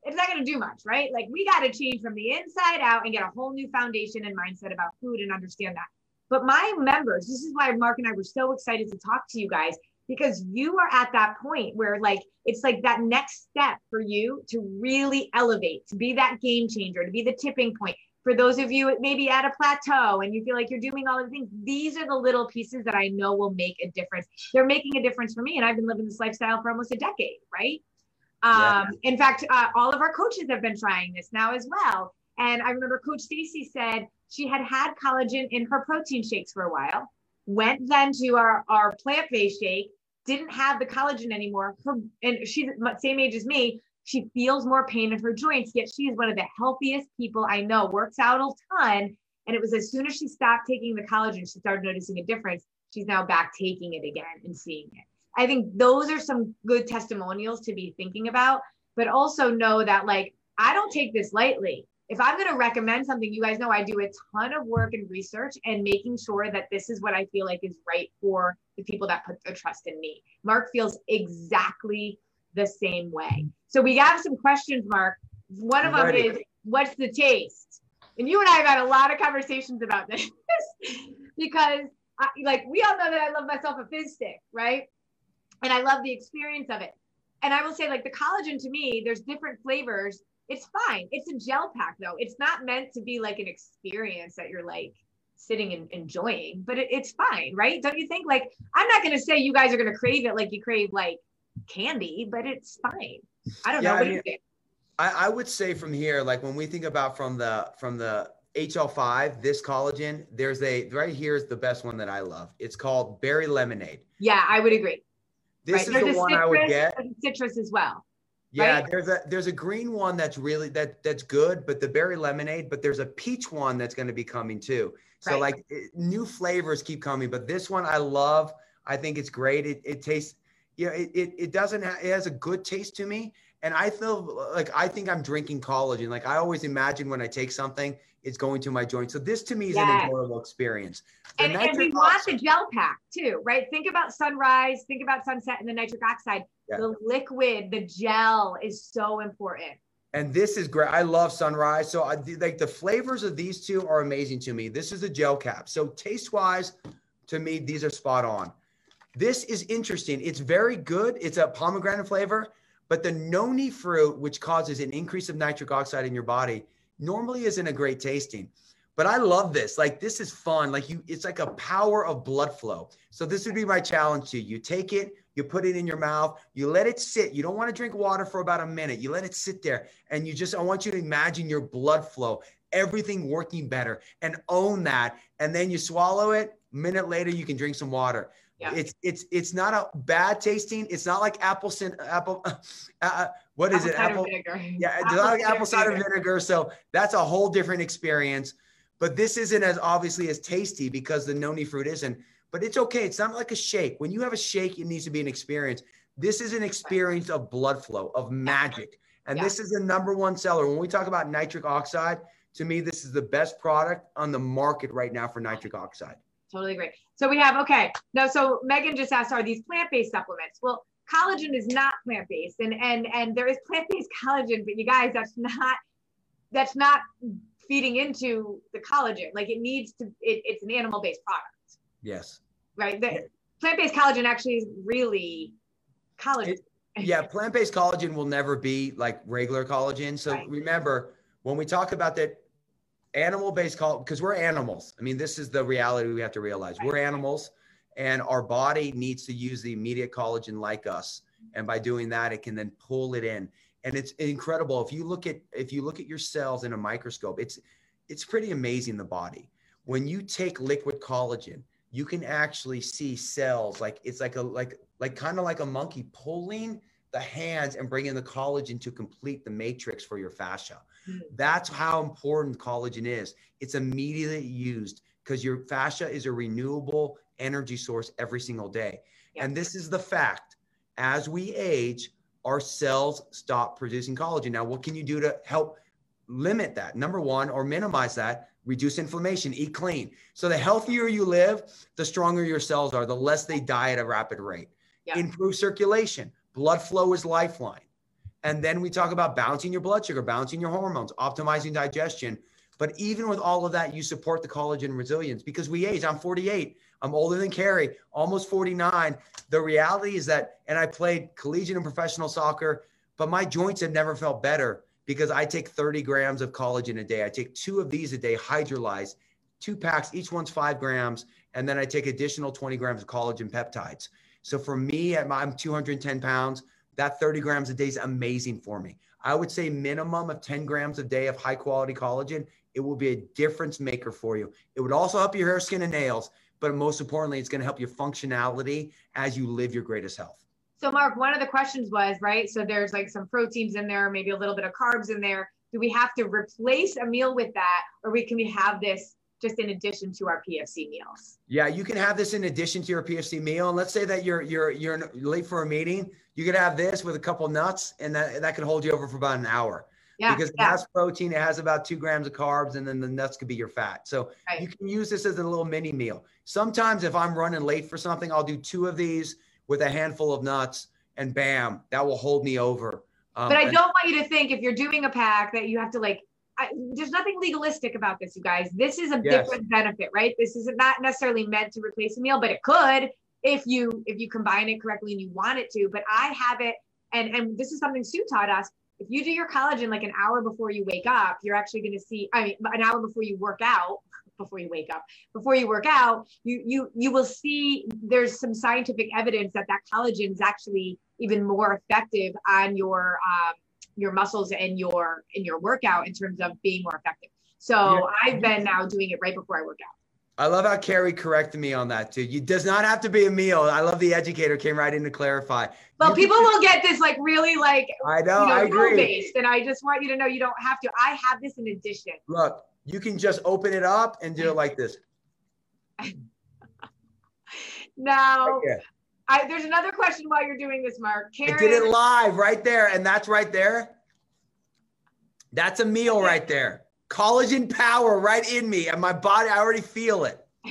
it's not going to do much, right? Like we got to change from the inside out and get a whole new foundation and mindset about food and understand that. But my members, this is why Mark and I were so excited to talk to you guys because you are at that point where like it's like that next step for you to really elevate, to be that game changer, to be the tipping point for those of you maybe at a plateau and you feel like you're doing all the things, these are the little pieces that I know will make a difference. They're making a difference for me. And I've been living this lifestyle for almost a decade, right? Um, yeah. In fact, uh, all of our coaches have been trying this now as well. And I remember Coach Stacy said she had had collagen in her protein shakes for a while, went then to our, our plant based shake, didn't have the collagen anymore. Her, and she's same age as me. She feels more pain in her joints, yet she is one of the healthiest people I know, works out a ton. And it was as soon as she stopped taking the collagen, she started noticing a difference. She's now back taking it again and seeing it. I think those are some good testimonials to be thinking about, but also know that like I don't take this lightly. If I'm going to recommend something, you guys know I do a ton of work and research and making sure that this is what I feel like is right for the people that put their trust in me. Mark feels exactly the same way. So we have some questions, Mark. One of them is, what's the taste? And you and I have had a lot of conversations about this because, I, like, we all know that I love myself a fizz stick, right? And I love the experience of it. And I will say, like, the collagen to me, there's different flavors. It's fine. It's a gel pack, though. It's not meant to be like an experience that you're like sitting and enjoying, but it, it's fine, right? Don't you think? Like, I'm not going to say you guys are going to crave it like you crave like candy, but it's fine. I don't yeah, know. What I, mean, I, I would say from here, like when we think about from the from the HL5, this collagen, there's a right here is the best one that I love. It's called berry lemonade. Yeah, I would agree. This right. is there's the one citrus, I would get. Citrus as well. Yeah, right? there's a there's a green one that's really that that's good, but the berry lemonade, but there's a peach one that's going to be coming too. So right. like it, new flavors keep coming, but this one I love. I think it's great. It, it tastes you know, it, it, it doesn't have, it has a good taste to me. And I feel like I think I'm drinking collagen. Like I always imagine when I take something, it's going to my joint. So this to me is yes. an enjoyable experience. and, and we want the gel pack too, right? Think about sunrise, think about sunset and the nitric oxide. Yeah. The liquid, the gel is so important. And this is great. I love sunrise. So I like the flavors of these two are amazing to me. This is a gel cap. So taste wise, to me, these are spot on. This is interesting. It's very good. It's a pomegranate flavor, but the noni fruit, which causes an increase of nitric oxide in your body, normally isn't a great tasting. But I love this. Like this is fun. Like you, it's like a power of blood flow. So this would be my challenge to you. You take it, you put it in your mouth, you let it sit. You don't want to drink water for about a minute. You let it sit there, and you just I want you to imagine your blood flow, everything working better, and own that. And then you swallow it. Minute later, you can drink some water. Yeah. It's it's it's not a bad tasting. It's not like apple apple. Uh, uh, what is apple it? Apple vinegar. Yeah, it's not like apple cider vinegar. vinegar. So that's a whole different experience. But this isn't as obviously as tasty because the noni fruit isn't. But it's okay. It's not like a shake. When you have a shake, it needs to be an experience. This is an experience of blood flow, of magic. And yeah. this is the number one seller. When we talk about nitric oxide, to me, this is the best product on the market right now for nitric oxide. Totally agree. So we have, okay. no, so Megan just asked, are these plant-based supplements? Well, collagen is not plant-based and, and, and there is plant-based collagen, but you guys, that's not, that's not feeding into the collagen. Like it needs to, it, it's an animal-based product. Yes. Right. The, plant-based collagen actually is really collagen. It, yeah. Plant-based collagen will never be like regular collagen. So right. remember, when we talk about that animal based collagen, because we're animals. I mean, this is the reality we have to realize. We're animals and our body needs to use the immediate collagen like us. And by doing that, it can then pull it in. And it's incredible. If you look at if you look at your cells in a microscope, it's it's pretty amazing the body. When you take liquid collagen, you can actually see cells like it's like a like like kind of like a monkey pulling the hands and bringing the collagen to complete the matrix for your fascia. That's how important collagen is. It's immediately used because your fascia is a renewable energy source every single day. Yeah. And this is the fact. As we age, our cells stop producing collagen. Now, what can you do to help limit that? Number one, or minimize that, reduce inflammation, eat clean. So the healthier you live, the stronger your cells are, the less they die at a rapid rate. Yeah. Improve circulation. Blood flow is lifeline. And then we talk about balancing your blood sugar, balancing your hormones, optimizing digestion. But even with all of that, you support the collagen resilience because we age. I'm 48. I'm older than Carrie, almost 49. The reality is that, and I played collegiate and professional soccer, but my joints have never felt better because I take 30 grams of collagen a day. I take two of these a day, hydrolyzed, two packs, each one's five grams. And then I take additional 20 grams of collagen peptides. So for me, I'm 210 pounds. That 30 grams a day is amazing for me. I would say minimum of 10 grams a day of high quality collagen. It will be a difference maker for you. It would also help your hair, skin, and nails but most importantly, it's going to help your functionality as you live your greatest health. So, Mark, one of the questions was right. So, there's like some proteins in there, maybe a little bit of carbs in there. Do we have to replace a meal with that, or we can we have this just in addition to our PFC meals? Yeah, you can have this in addition to your PFC meal. And let's say that you're you're you're late for a meeting, you could have this with a couple nuts, and that that could hold you over for about an hour. Yeah, because it has protein, it has about two grams of carbs, and then the nuts could be your fat. So right. you can use this as a little mini meal. Sometimes if I'm running late for something, I'll do two of these with a handful of nuts, and bam, that will hold me over. Um, but I don't want you to think if you're doing a pack that you have to like. I, there's nothing legalistic about this, you guys. This is a yes. different benefit, right? This is not necessarily meant to replace a meal, but it could if you if you combine it correctly and you want it to. But I have it, and and this is something Sue taught us if you do your collagen like an hour before you wake up, you're actually going to see, I mean, an hour before you work out, before you wake up, before you work out, you, you, you will see there's some scientific evidence that that collagen is actually even more effective on your, um, your muscles and your, in your workout in terms of being more effective. So yeah. I've been now doing it right before I work out. I love how Carrie corrected me on that too. You does not have to be a meal. I love the educator came right in to clarify. Well, you people can, will get this like really like I know, you know I agree. Based, and I just want you to know you don't have to. I have this in addition. Look, you can just open it up and do it like this. now, right I, there's another question while you're doing this, Mark. Karen, I did it live right there, and that's right there. That's a meal right there collagen power right in me and my body. I already feel it.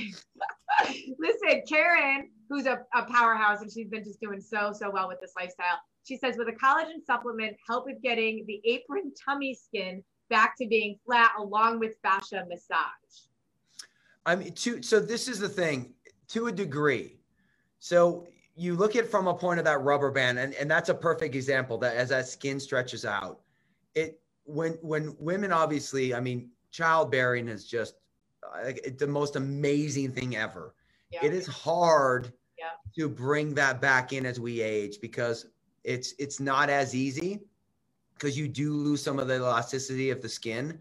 Listen, Karen, who's a, a powerhouse and she's been just doing so, so well with this lifestyle. She says, with a collagen supplement, help with getting the apron tummy skin back to being flat along with fascia massage. I mean, to, so this is the thing to a degree. So you look at from a point of that rubber band, and, and that's a perfect example that as that skin stretches out, it when when women obviously, I mean, childbearing is just like the most amazing thing ever. Yeah. It is hard yeah. to bring that back in as we age because it's it's not as easy because you do lose some of the elasticity of the skin.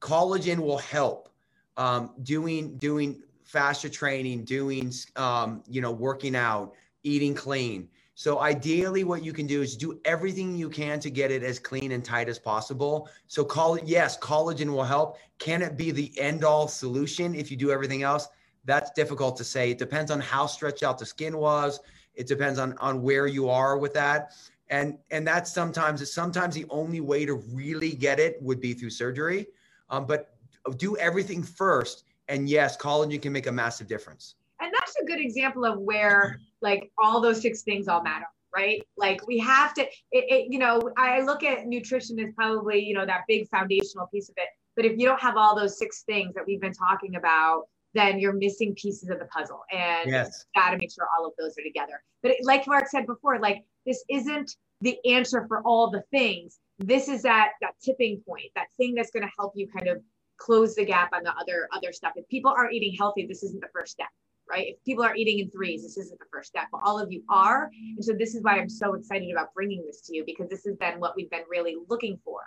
Collagen will help. Um, doing doing fascia training, doing um, you know working out, eating clean. So ideally, what you can do is do everything you can to get it as clean and tight as possible. So call yes, collagen will help. Can it be the end all solution if you do everything else? That's difficult to say. It depends on how stretched out the skin was. It depends on, on where you are with that. And, and that's sometimes, sometimes the only way to really get it would be through surgery. Um, but do everything first. And yes, collagen can make a massive difference. And that's a good example of where like all those six things all matter right? Like we have to it, it, you know i look at nutrition as probably you know that big foundational piece of it. But if you don't have all those six things that we've been talking about then you're missing pieces of the puzzle. And yes. got to make sure all of those are together. But it, like mark said before like this isn't the answer for all the things. This is that that tipping point, that thing that's going to help you kind of close the gap on the other other stuff. If people aren't eating healthy, this isn't the first step, right? If people are eating in threes, this isn't the first step, but all of you are. And so this is why I'm so excited about bringing this to you because this has been what we've been really looking for.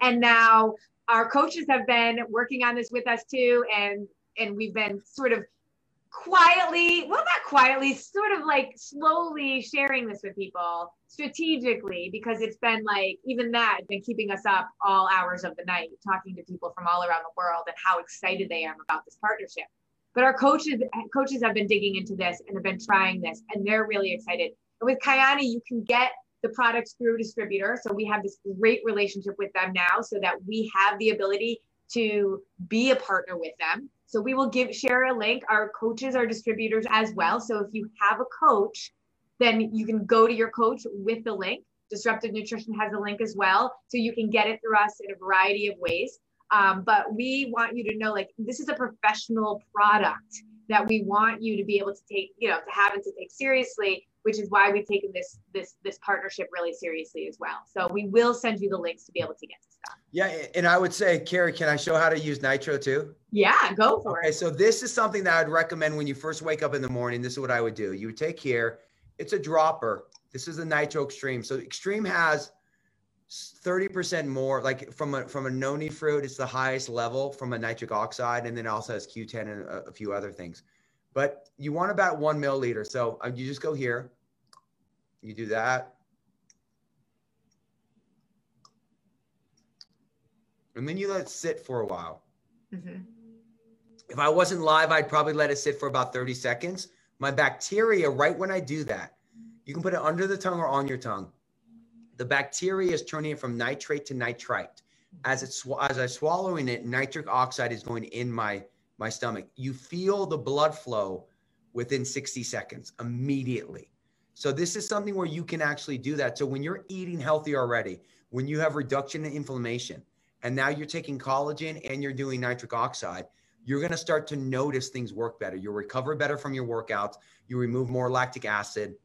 And now our coaches have been working on this with us too, and and we've been sort of quietly, well, not quietly, sort of like slowly sharing this with people strategically because it's been like, even that has been keeping us up all hours of the night, talking to people from all around the world and how excited they are about this partnership. But our coaches, coaches have been digging into this and have been trying this, and they're really excited. And with Kyani, you can get the products through a distributor. So we have this great relationship with them now so that we have the ability to be a partner with them so we will give share a link. Our coaches are distributors as well. So if you have a coach, then you can go to your coach with the link. Disruptive Nutrition has a link as well. So you can get it through us in a variety of ways. Um, but we want you to know like this is a professional product that we want you to be able to take, you know, to have and to take seriously, which is why we've taken this this this partnership really seriously as well. So we will send you the links to be able to get to stuff. Yeah, and I would say, Carrie, can I show how to use Nitro too? Yeah, go for okay, it. So this is something that I'd recommend when you first wake up in the morning. This is what I would do. You would take here. It's a dropper. This is the Nitro Extreme. So Extreme has 30% more like from a from a noni fruit it's the highest level from a nitric oxide and then it also has q10 and a, a few other things but you want about one milliliter so uh, you just go here you do that and then you let it sit for a while. Mm-hmm. If I wasn't live, I'd probably let it sit for about 30 seconds. My bacteria, right when I do that, you can put it under the tongue or on your tongue. The bacteria is turning it from nitrate to nitrite. As it's as I'm swallowing it, nitric oxide is going in my my stomach. You feel the blood flow within 60 seconds immediately. So this is something where you can actually do that. So when you're eating healthy already, when you have reduction in inflammation, and now you're taking collagen and you're doing nitric oxide, you're going to start to notice things work better. You'll recover better from your workouts. You remove more lactic acid.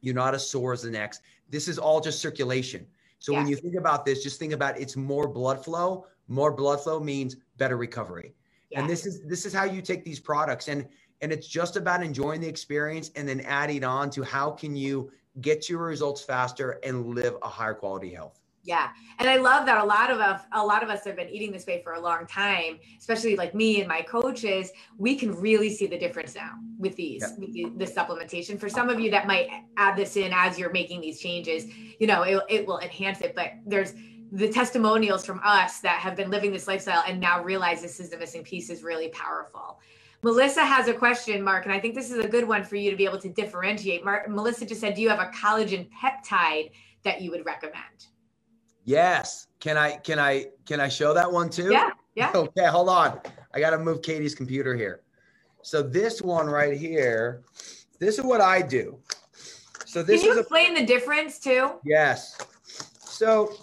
You're not as sore as the next. This is all just circulation. So when you think about this, just think about it's more blood flow. More blood flow means better recovery. And this is this is how you take these products and and it's just about enjoying the experience and then adding on to how can you get your results faster and live a higher quality health. Yeah. And I love that a lot of us, a lot of us have been eating this way for a long time, especially like me and my coaches. We can really see the difference now with these, yeah. with the, supplementation. For some of you that might add this in as you're making these changes, you know, it, it will enhance it. But there's the testimonials from us that have been living this lifestyle and now realize this is the missing piece is really powerful. Melissa has a question, Mark, and I think this is a good one for you to be able to differentiate. Mark, Melissa just said, Do you have a collagen peptide that you would recommend? Yes. Can I can I can I show that one too? Yeah. Yeah. Okay, hold on. I got to move Katie's computer here. So this one right here, this is what I do. So this Can you is explain a, the difference too? Yes. So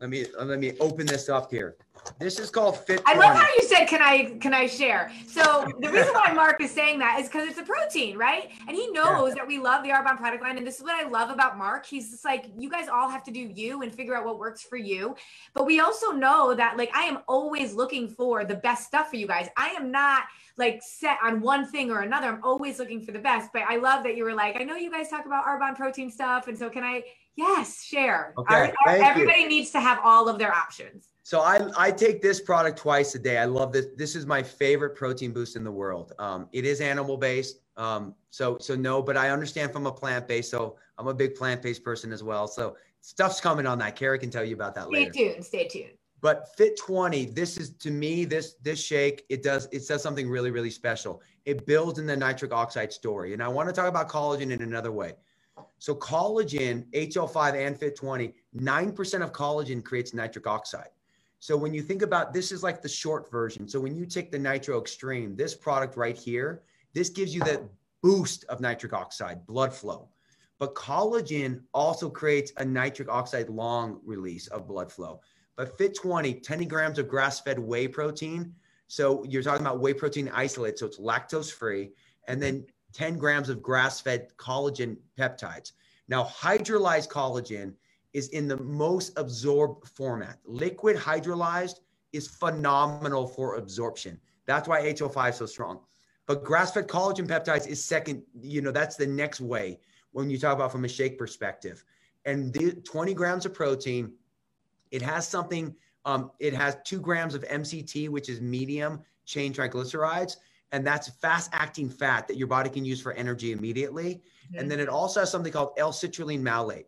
let me let me open this up here. This is called Fit. I love how you said, "Can I can I share?" So the reason why Mark is saying that is because it's a protein, right? And he knows yeah. that we love the Arbonne product line, and this is what I love about Mark. He's just like, you guys all have to do you and figure out what works for you. But we also know that, like, I am always looking for the best stuff for you guys. I am not like set on one thing or another. I'm always looking for the best. But I love that you were like, I know you guys talk about Arbonne protein stuff, and so can I? Yes, share. Okay, our, our, everybody you. needs to have all of their options. So I, I take this product twice a day. I love this. This is my favorite protein boost in the world. Um, it is animal based. Um, so so no, but I understand from a plant based. So I'm a big plant based person as well. So stuff's coming on that. Carrie can tell you about that stay later. Stay tuned. Stay tuned. But Fit 20, this is to me this this shake. It does it does something really really special. It builds in the nitric oxide story, and I want to talk about collagen in another way. So collagen, HL5 and Fit 20, nine percent of collagen creates nitric oxide. So when you think about this is like the short version. So when you take the Nitro Extreme, this product right here, this gives you that boost of nitric oxide, blood flow. But collagen also creates a nitric oxide long release of blood flow. But Fit 20, 10 grams of grass-fed whey protein. So you're talking about whey protein isolate, so it's lactose free, and then 10 grams of grass-fed collagen peptides. Now, hydrolyzed collagen is in the most absorbed format. Liquid hydrolyzed is phenomenal for absorption. That's why HL5 is so strong. But grass-fed collagen peptides is second, you know, that's the next way when you talk about from a shake perspective. And the 20 grams of protein, it has something, um, it has two grams of MCT, which is medium chain triglycerides. And that's fast acting fat that your body can use for energy immediately. Mm-hmm. And then it also has something called L-citrulline malate.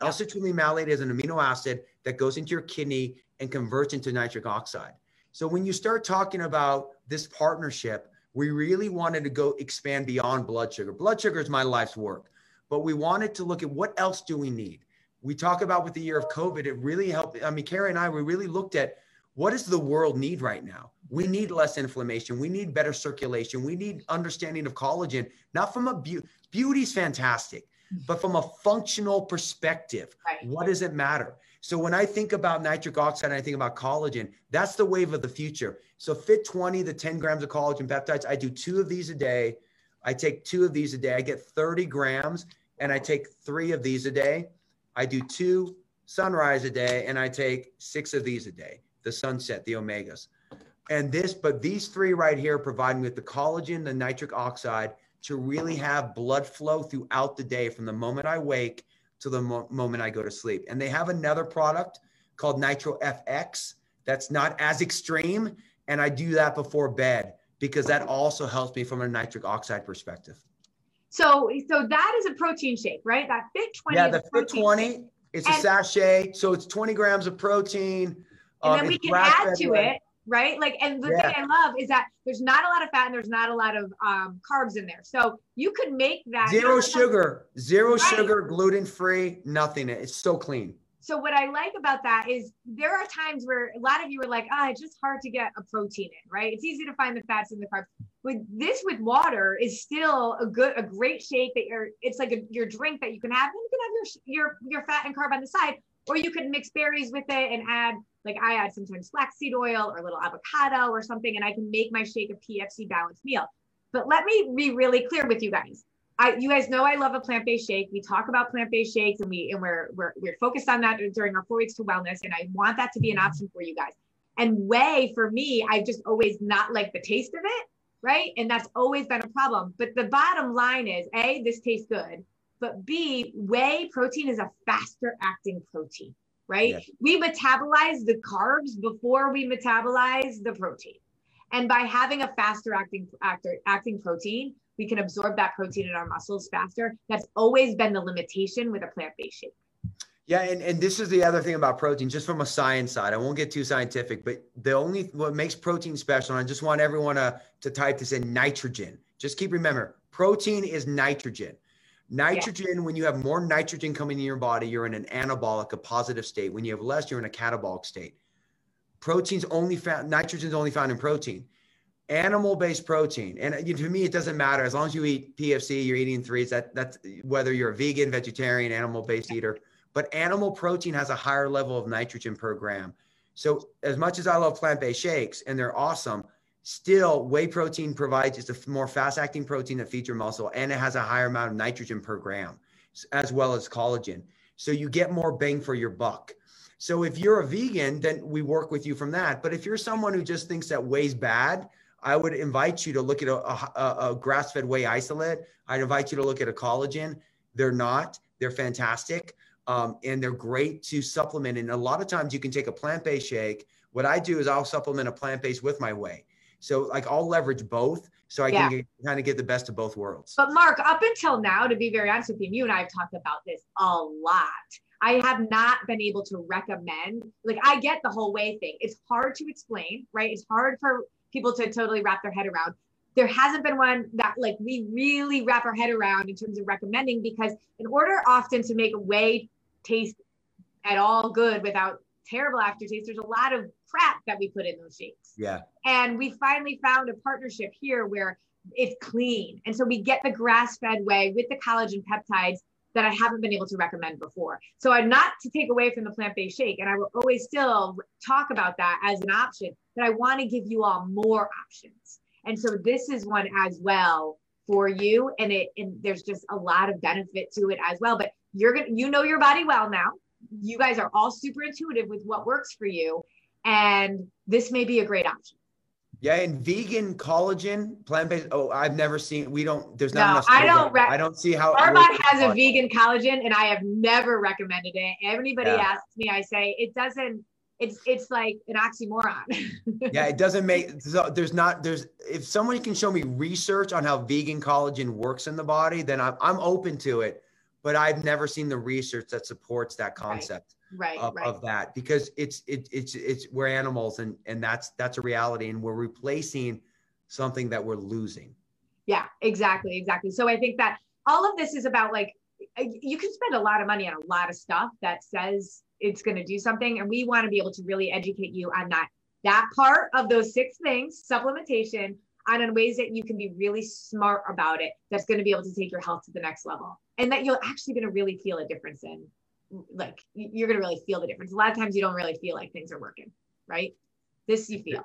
L-citrulline malate is an amino acid that goes into your kidney and converts into nitric oxide. So when you start talking about this partnership, we really wanted to go expand beyond blood sugar. Blood sugar is my life's work, but we wanted to look at what else do we need. We talk about with the year of COVID, it really helped. I mean, Carrie and I, we really looked at what does the world need right now? We need less inflammation. We need better circulation. We need understanding of collagen, not from a beauty. Beauty's fantastic, but from a functional perspective, right. what does it matter? So when I think about nitric oxide and I think about collagen, that's the wave of the future. So Fit 20, the 10 grams of collagen peptides, I do two of these a day. I take two of these a day. I get 30 grams and I take three of these a day. I do two sunrise a day and I take six of these a day, the sunset, the omegas. And this, but these three right here provide me with the collagen, the nitric oxide to really have blood flow throughout the day from the moment I wake to the mo- moment I go to sleep. And they have another product called Nitro FX that's not as extreme. And I do that before bed because that also helps me from a nitric oxide perspective. So, so that is a protein shake, right? That Fit 20. Yeah, the Fit 20. Shake. It's and, a sachet. So it's 20 grams of protein. And um, then we can add to it right? Like, and the yeah. thing I love is that there's not a lot of fat and there's not a lot of um, carbs in there. So you could make that zero sugar, zero right. sugar, gluten free, nothing. It's so clean. So what I like about that is there are times where a lot of you are like, ah, oh, it's just hard to get a protein in, right? It's easy to find the fats and the carbs. With this with water is still a good, a great shake that you're. It's like a, your drink that you can have. And you can have your your your fat and carb on the side, or you could mix berries with it and add like I add sometimes flaxseed oil or a little avocado or something, and I can make my shake a PFC balanced meal. But let me be really clear with you guys. I, you guys know I love a plant-based shake. We talk about plant-based shakes and we and we're, we're we're focused on that during our four weeks to wellness. And I want that to be an option for you guys. And whey for me, I've just always not liked the taste of it, right? And that's always been a problem. But the bottom line is A, this tastes good, but B, whey protein is a faster acting protein right? Yes. We metabolize the carbs before we metabolize the protein. And by having a faster acting actor, acting protein, we can absorb that protein in our muscles faster. That's always been the limitation with a plant-based shake. Yeah, and, and this is the other thing about protein, just from a science side. I won't get too scientific, but the only what makes protein special, and I just want everyone to, to type this in nitrogen. Just keep remember, protein is nitrogen. Nitrogen, yeah. when you have more nitrogen coming in your body, you're in an anabolic, a positive state. When you have less, you're in a catabolic state. Protein's only found, nitrogen's only found in protein. Animal-based protein, and you know, to me, it doesn't matter as long as you eat PFC, you're eating threes. That that's whether you're a vegan, vegetarian, animal-based eater. But animal protein has a higher level of nitrogen per gram. So as much as I love plant-based shakes, and they're awesome, Still, whey protein provides it's a more fast acting protein that feeds your muscle and it has a higher amount of nitrogen per gram, as well as collagen. So you get more bang for your buck. So if you're a vegan, then we work with you from that. But if you're someone who just thinks that whey's bad, I would invite you to look at a, a, a grass fed whey isolate. I'd invite you to look at a collagen. They're not, they're fantastic. Um, and they're great to supplement. And a lot of times you can take a plant based shake. What I do is I'll supplement a plant based with my whey. So like I'll leverage both so I yeah. can kind of get the best of both worlds. But Mark, up until now, to be very honest with you, you and I have talked about this a lot. I have not been able to recommend, like I get the whole whey thing. It's hard to explain, right? It's hard for people to totally wrap their head around. There hasn't been one that like we really wrap our head around in terms of recommending because in order often to make a whey taste at all good without terrible aftertaste, there's a lot of crap that we put in those shakes. Yeah. And we finally found a partnership here where it's clean. And so we get the grass fed whey with the collagen peptides that I haven't been able to recommend before. So I'm not to take away from the plant based shake, and I will always still talk about that as an option, but I want to give you all more options. And so this is one as well for you. And it and there's just a lot of benefit to it as well. But you're gonna you know your body well now you guys are all super intuitive with what works for you. And this may be a great option. Yeah, and vegan collagen, plant based. Oh, I've never seen. We don't. There's not No, enough. I don't re- I don't see how. Arbonne has a vegan collagen, and I have never recommended it. Anybody Yeah. asks me, I say it doesn't. It's it's like an oxymoron. yeah, it doesn't make. So there's not. There's if someone can show me research on how vegan collagen works in the body, then I'm I'm open to it. But I've never seen the research that supports that concept. right, of, right. of that because it's it, it's it's we're animals and and that's that's a reality and we're replacing something that we're losing Yeah, exactly, exactly. So I think that all of this is about like uh, you can spend a lot of money on a lot of stuff that says it's going to do something, and we want to be able to really educate you on that that part of those six things, supplementation, and in ways that you can be really smart about it. That's going to be able to take your health to the next level, and that you're actually going to really feel a difference in, like you're going to really feel the difference. A lot of times you don't really feel like things are working, right? This you feel.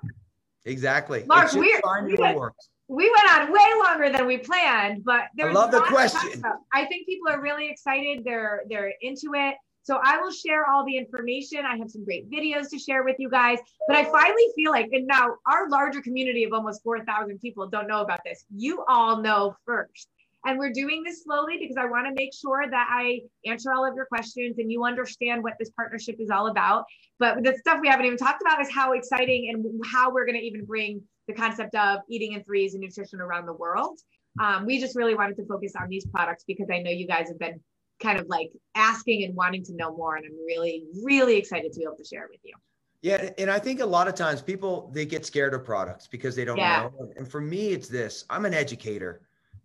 exactly Mark, we're- we works. we went on way longer than we planned, but there's love the question. I think people are really excited. They're they're into it. So I will share all the information. I have some great videos to share with you guys. But I finally feel like, and now our larger community of almost 4,000 people don't know about this. You all know first. And we're doing this slowly because I want to make sure that I answer all of your questions and you understand what this partnership is all about. But the stuff we haven't even talked about is how exciting and how we're going to even bring the concept of eating in threes and nutrition around the world. Um, we just really wanted to focus on these products because I know you guys have been kind of like asking and wanting to know more. And I'm really, really excited to be able to share it with you. yeah and i think a lot of times people they get scared of products because they don't Yeah. know and for me it's this i'm an educator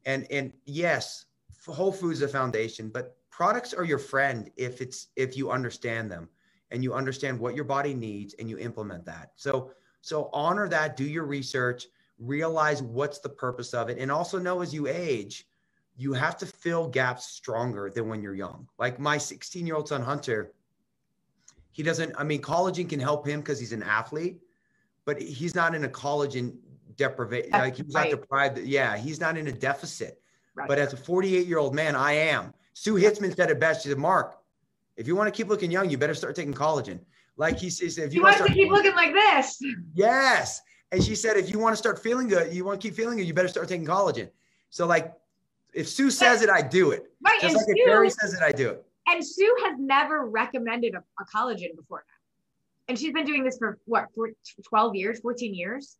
and and yes whole foods a foundation but products are your friend if it's if you understand them and you understand what your body needs and you implement that. So so honor that do your research realize what's the purpose of it. And also know as you age you have to fill gaps stronger than when you're young. Like my 16 year old son hunter he doesn't i mean collagen can help him because he's an athlete but he's not in a collagen deprivation like he's Right. not deprived yeah he's not in a deficit Right. but as a 48 year old man i am sue hitzmann said it best she said mark if you want to keep looking young you better start taking collagen like he says if you you want to keep looking like this. yes and she said if you want to start feeling good you want to keep feeling good you better start taking collagen so like if sue says it i do it Right. just And like if Barry Sue, says it i do it and Sue has never recommended a, a collagen before now. And she's been doing this for what, for 12 years, 14 years?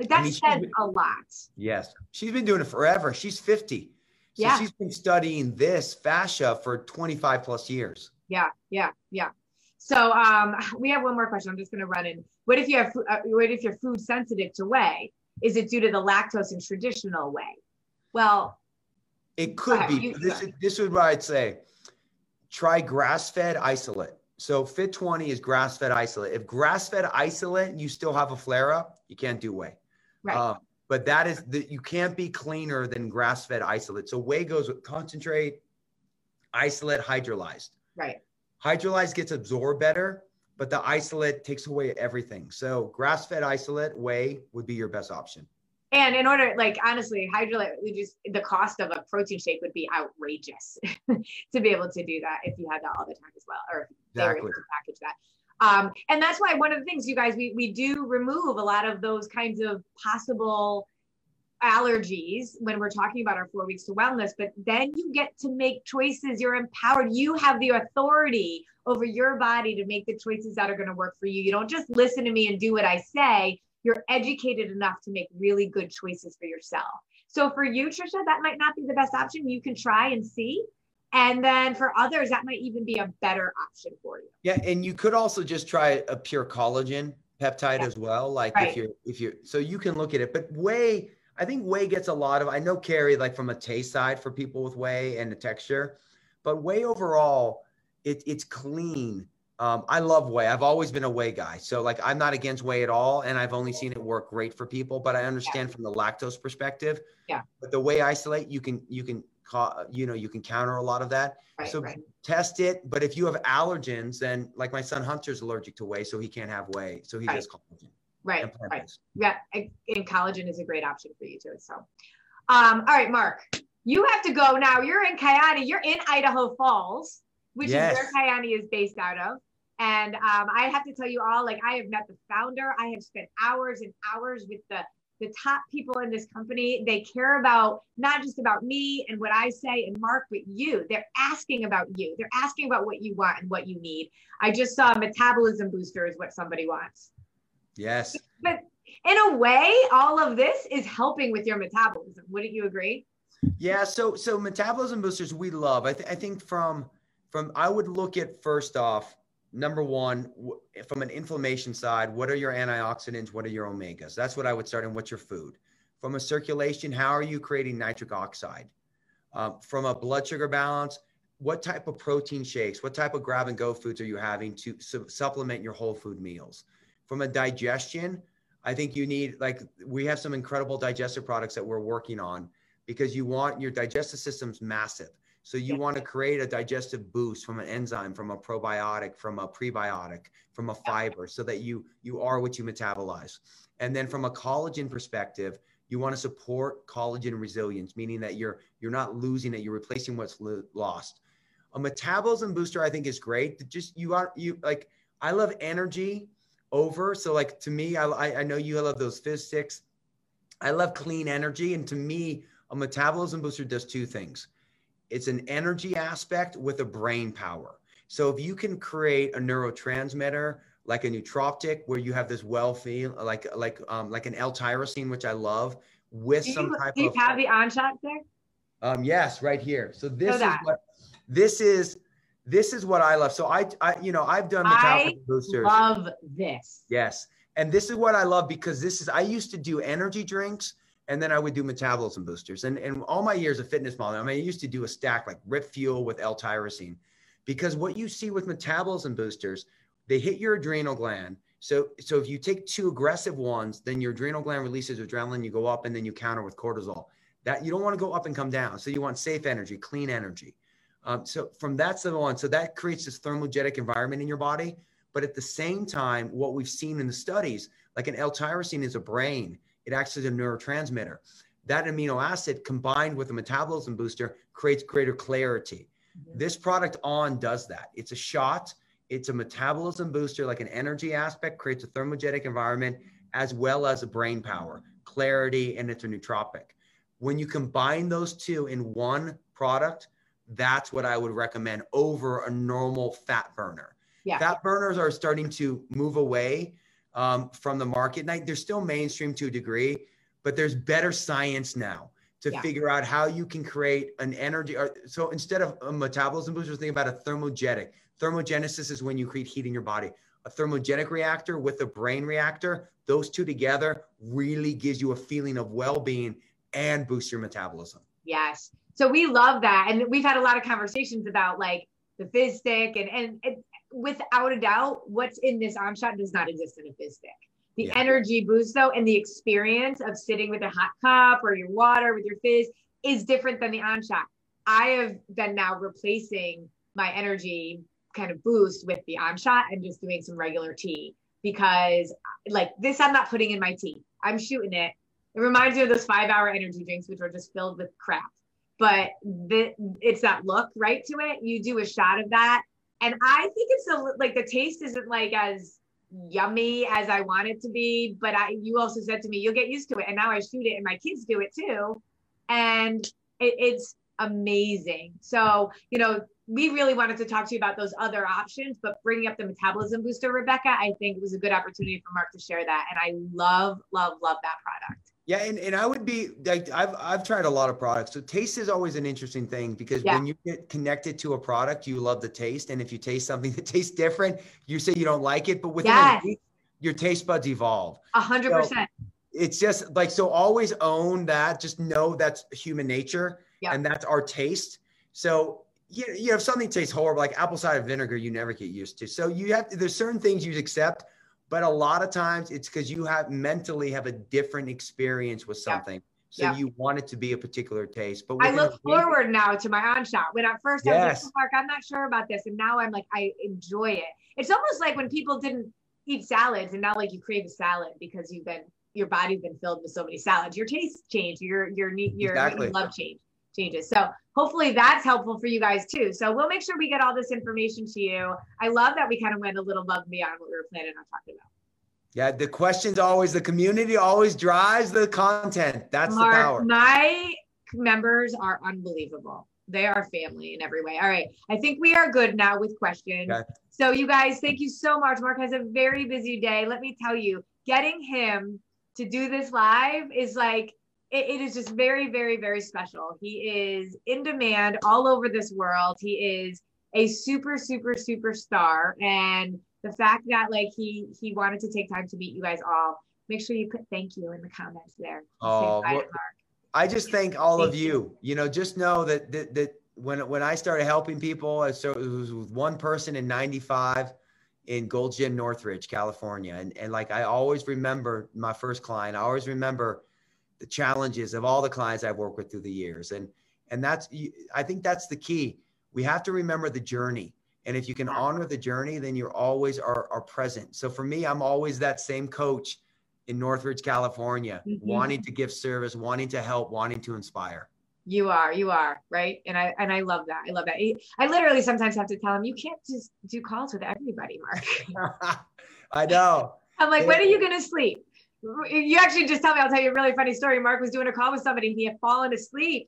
Like that mean, says been- a lot. Yes. She's been doing it forever. She's 50. So Yeah. she's been studying this fascia for 25 plus years. Yeah, yeah, yeah. So um, we have one more question. I'm just going to run in. What if you have, uh, what if you're food sensitive to whey? Is it due to the lactose in traditional whey? Well, It could be. You- this, is, this is what I'd say. Try grass fed isolate. So Fit 20 is grass fed isolate. If grass fed isolate, you still have a flare up, you can't do whey. Right, Uh, but that is that you can't be cleaner than grass fed isolate. So whey goes with concentrate, isolate, hydrolyzed. right. hydrolyzed gets absorbed better, but the isolate takes away everything. So grass fed isolate whey would be your best option. And in order, like honestly, hydrolyte, we just the cost of a protein shake would be outrageous to be able to do that if you had that all the time as well, or if they were able to package that. Um, and that's why one of the things, you guys, we we do remove a lot of those kinds of possible allergies when we're talking about our four weeks to wellness. But then you get to make choices. You're empowered. You have the authority over your body to make the choices that are going to work for you. You don't just listen to me and do what I say you're educated enough to make really good choices for yourself. So for you, Trisha, that might not be the best option. You can try and see. And then for others, that might even be a better option for you. Yeah, and you could also just try a pure collagen peptide Yeah. as well. Like Right. if you're if you're so you can look at it. But whey, I think whey gets a lot of I know Carrie like from a taste side for people with whey and the texture, but whey overall, it, it's clean. Um, I love whey. I've always been a whey guy. So like I'm not against whey at all. And I've only seen it work great for people, but I understand from the lactose perspective. Yeah. But the whey isolate, you can you can ca- you know you can counter a lot of that. Right, so right. test it. But if you have allergens, then like my son Hunter's allergic to whey, so he can't have whey. So he Right. does collagen Right, right. Yeah, and collagen is a great option for you too. So, um, all right, Mark, you have to go now. You're in Coyote. You're in Idaho Falls. which Yes. is where Kyani is based out of. And um, I have to tell you all, like I have met the founder. I have spent hours and hours with the the top people in this company. They care about not just about me and what I say and Mark, but you. They're asking about you. They're asking about what you want and what you need. I just saw a metabolism booster is what somebody wants. Yes. But in a way, all of this is helping with your metabolism. Wouldn't you agree? Yeah. So so metabolism boosters we love. I, th- I think from from I would look at first off number one from an inflammation side. What are your antioxidants? What are your omegas? That's what I would start. And what's your food? From a circulation, how are you creating nitric oxide? Um, from a blood sugar balance, what type of protein shakes? What type of grab and go foods are you having to su- supplement your whole food meals? From a digestion, I think you need like we have some incredible digestive products that we're working on because you want your digestive system's massive. So you want to create a digestive boost from an enzyme, from a probiotic, from a prebiotic, from a fiber, so that you you are what you metabolize. And then from a collagen perspective, you want to support collagen resilience, meaning that you're you're not losing it, you're replacing what's lo- lost. A metabolism booster, I think, is great. Just you are you like I love energy over. So like to me, I I I know you love those fizz sticks. I love clean energy, and to me, a metabolism booster does two things. It's an energy aspect with a brain power. So if you can create a neurotransmitter like a nootropic, where you have this well feel like like um, like an L-tyrosine, which I love, with Do some you, type do you of have the on-shot there? um, yes, right here. So this is that. what this is. This is what I love. So I, I, you know, I've done I metabolism boosters. I love this. Yes. And this is what I love because this is, I used to do energy drinks and then I would do metabolism boosters. And, and all my years of fitness modeling, I mean, I used to do a stack like Rip Fuel with L tyrosine because what you see with metabolism boosters, they hit your adrenal gland. So, so if you take two aggressive ones, then your adrenal gland releases adrenaline, you go up and then you counter with cortisol. That you don't want to go up and come down. So you want safe energy, clean energy. Um, so from that's the one. So that creates this thermogenic environment in your body. But at the same time, what we've seen in the studies, like an L-tyrosine is a brain. It acts as a neurotransmitter. That amino acid combined with a metabolism booster creates greater clarity. This product on does that. It's a shot. It's a metabolism booster, like an energy aspect, creates a thermogenic environment as well as a brain power, clarity, and it's a nootropic. When you combine those two in one product, that's what I would recommend over a normal fat burner. Yeah. Fat burners are starting to move away um, from the market. And I- they're still mainstream to a degree, but there's better science now to Yeah. figure out how you can create an energy. Or, so instead of a metabolism booster, think about a thermogenic. Thermogenesis is when you create heat in your body. A thermogenic reactor with a brain reactor, those two together really gives you a feeling of well-being and boosts your metabolism. Yes. So we love that. And we've had a lot of conversations about like the fizz stick and, and it, without a doubt, what's in this on shot does not exist in a fizz stick. The Yeah. energy boost though, and the experience of sitting with a hot cup or your water with your fizz is different than the on shot. I have been now replacing my energy kind of boost with the on shot and just doing some regular tea because like this, I'm not putting in my tea. I'm shooting it. It reminds me of those five hour energy drinks, which are just filled with crap. But the, it's that look right to it. You do a shot of that. And I think it's a, like the taste isn't like as yummy as I want it to be. But I, you also said to me, you'll get used to it. And now I shoot it and my kids do it too. And it, it's amazing. So, you know, we really wanted to talk to you about those other options, but bringing up the metabolism booster, Rebecca, I think it was a good opportunity for Mark to share that. And I love, love, love that product. Yeah, and, and I would be like I've I've tried a lot of products. So taste is always an interesting thing because Yeah. when you get connected to a product, you love the taste. And if you taste something that tastes different, you say you don't like it, but within Yes. week, your taste buds evolve. A hundred percent. It's just like so always own that. Just know that's human nature and that's our taste. So you, you have something tastes horrible, like apple cider vinegar, you never get used to. So you have there's certain things you accept, but a lot of times it's because you have mentally have a different experience with Yeah. something. So Yeah. you want it to be a particular taste. But I look forward now to my on shot. When at first I was Yes. like, "Oh, Mark, I'm not sure about this. And now I'm like, I enjoy it. It's almost like when people didn't eat salads and now like you crave a salad because you've been your body's been filled with so many salads. Your taste changed, your your your Exactly. you love changed. Changes. So hopefully that's helpful for you guys too. So we'll make sure we get all this information to you. I love that we kind of went a little above and beyond what we were planning on talking about. Yeah, the questions always the community always drives the content. That's Mark, the power. My members are unbelievable. They are family in every way. All right. I think we are good now with questions. Okay. So, you guys, thank you so much. Mark has a very busy day. Let me tell you, getting him to do this live is like, it, it is just very, very, very special. He is in demand all over this world. He is a super, super, super star. And the fact that like he he wanted to take time to meet you guys all make sure you put thank you in the comments there oh well, i just thank all thank of you. you you know just know that that, that when when i started helping people I started, it was with one person in 95 in Gold Gym Northridge, California. And, and like I always remember my first client, I always remember the challenges of all the clients I've worked with through the years. And and that's I think that's the key. We have to remember the journey. And if you can honor the journey, then you're always are, are present. So for me, I'm always that same coach in Northridge, California, mm-hmm. wanting to give service, wanting to help, wanting to inspire. You are, you are, right? And I and I love that. I love that. I literally sometimes have to tell him, you can't just do calls with everybody, Mark. I know. I'm like, when are you gonna sleep? You actually just tell me. I'll tell you a really funny story. Mark was doing a call with somebody, and he had fallen asleep.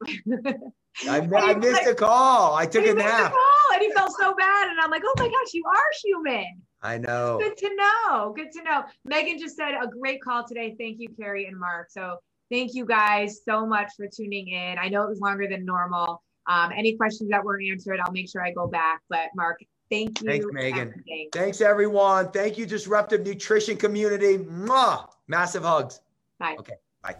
I, I missed like, a call. I took a nap. call and he felt so bad. And I'm like, oh my gosh, you are human. I know. Good to know. Good to know. Megan just said a great call today. Thank you, Carrie and Mark. So thank you guys so much for tuning in. I know it was longer than normal. Um, any questions that weren't answered, I'll make sure I go back. But Mark, thank you. Thanks, Megan. Everything. Thanks, everyone. Thank you, Disruptive Nutrition Community. Mwah! Massive hugs. Bye. Okay. Bye.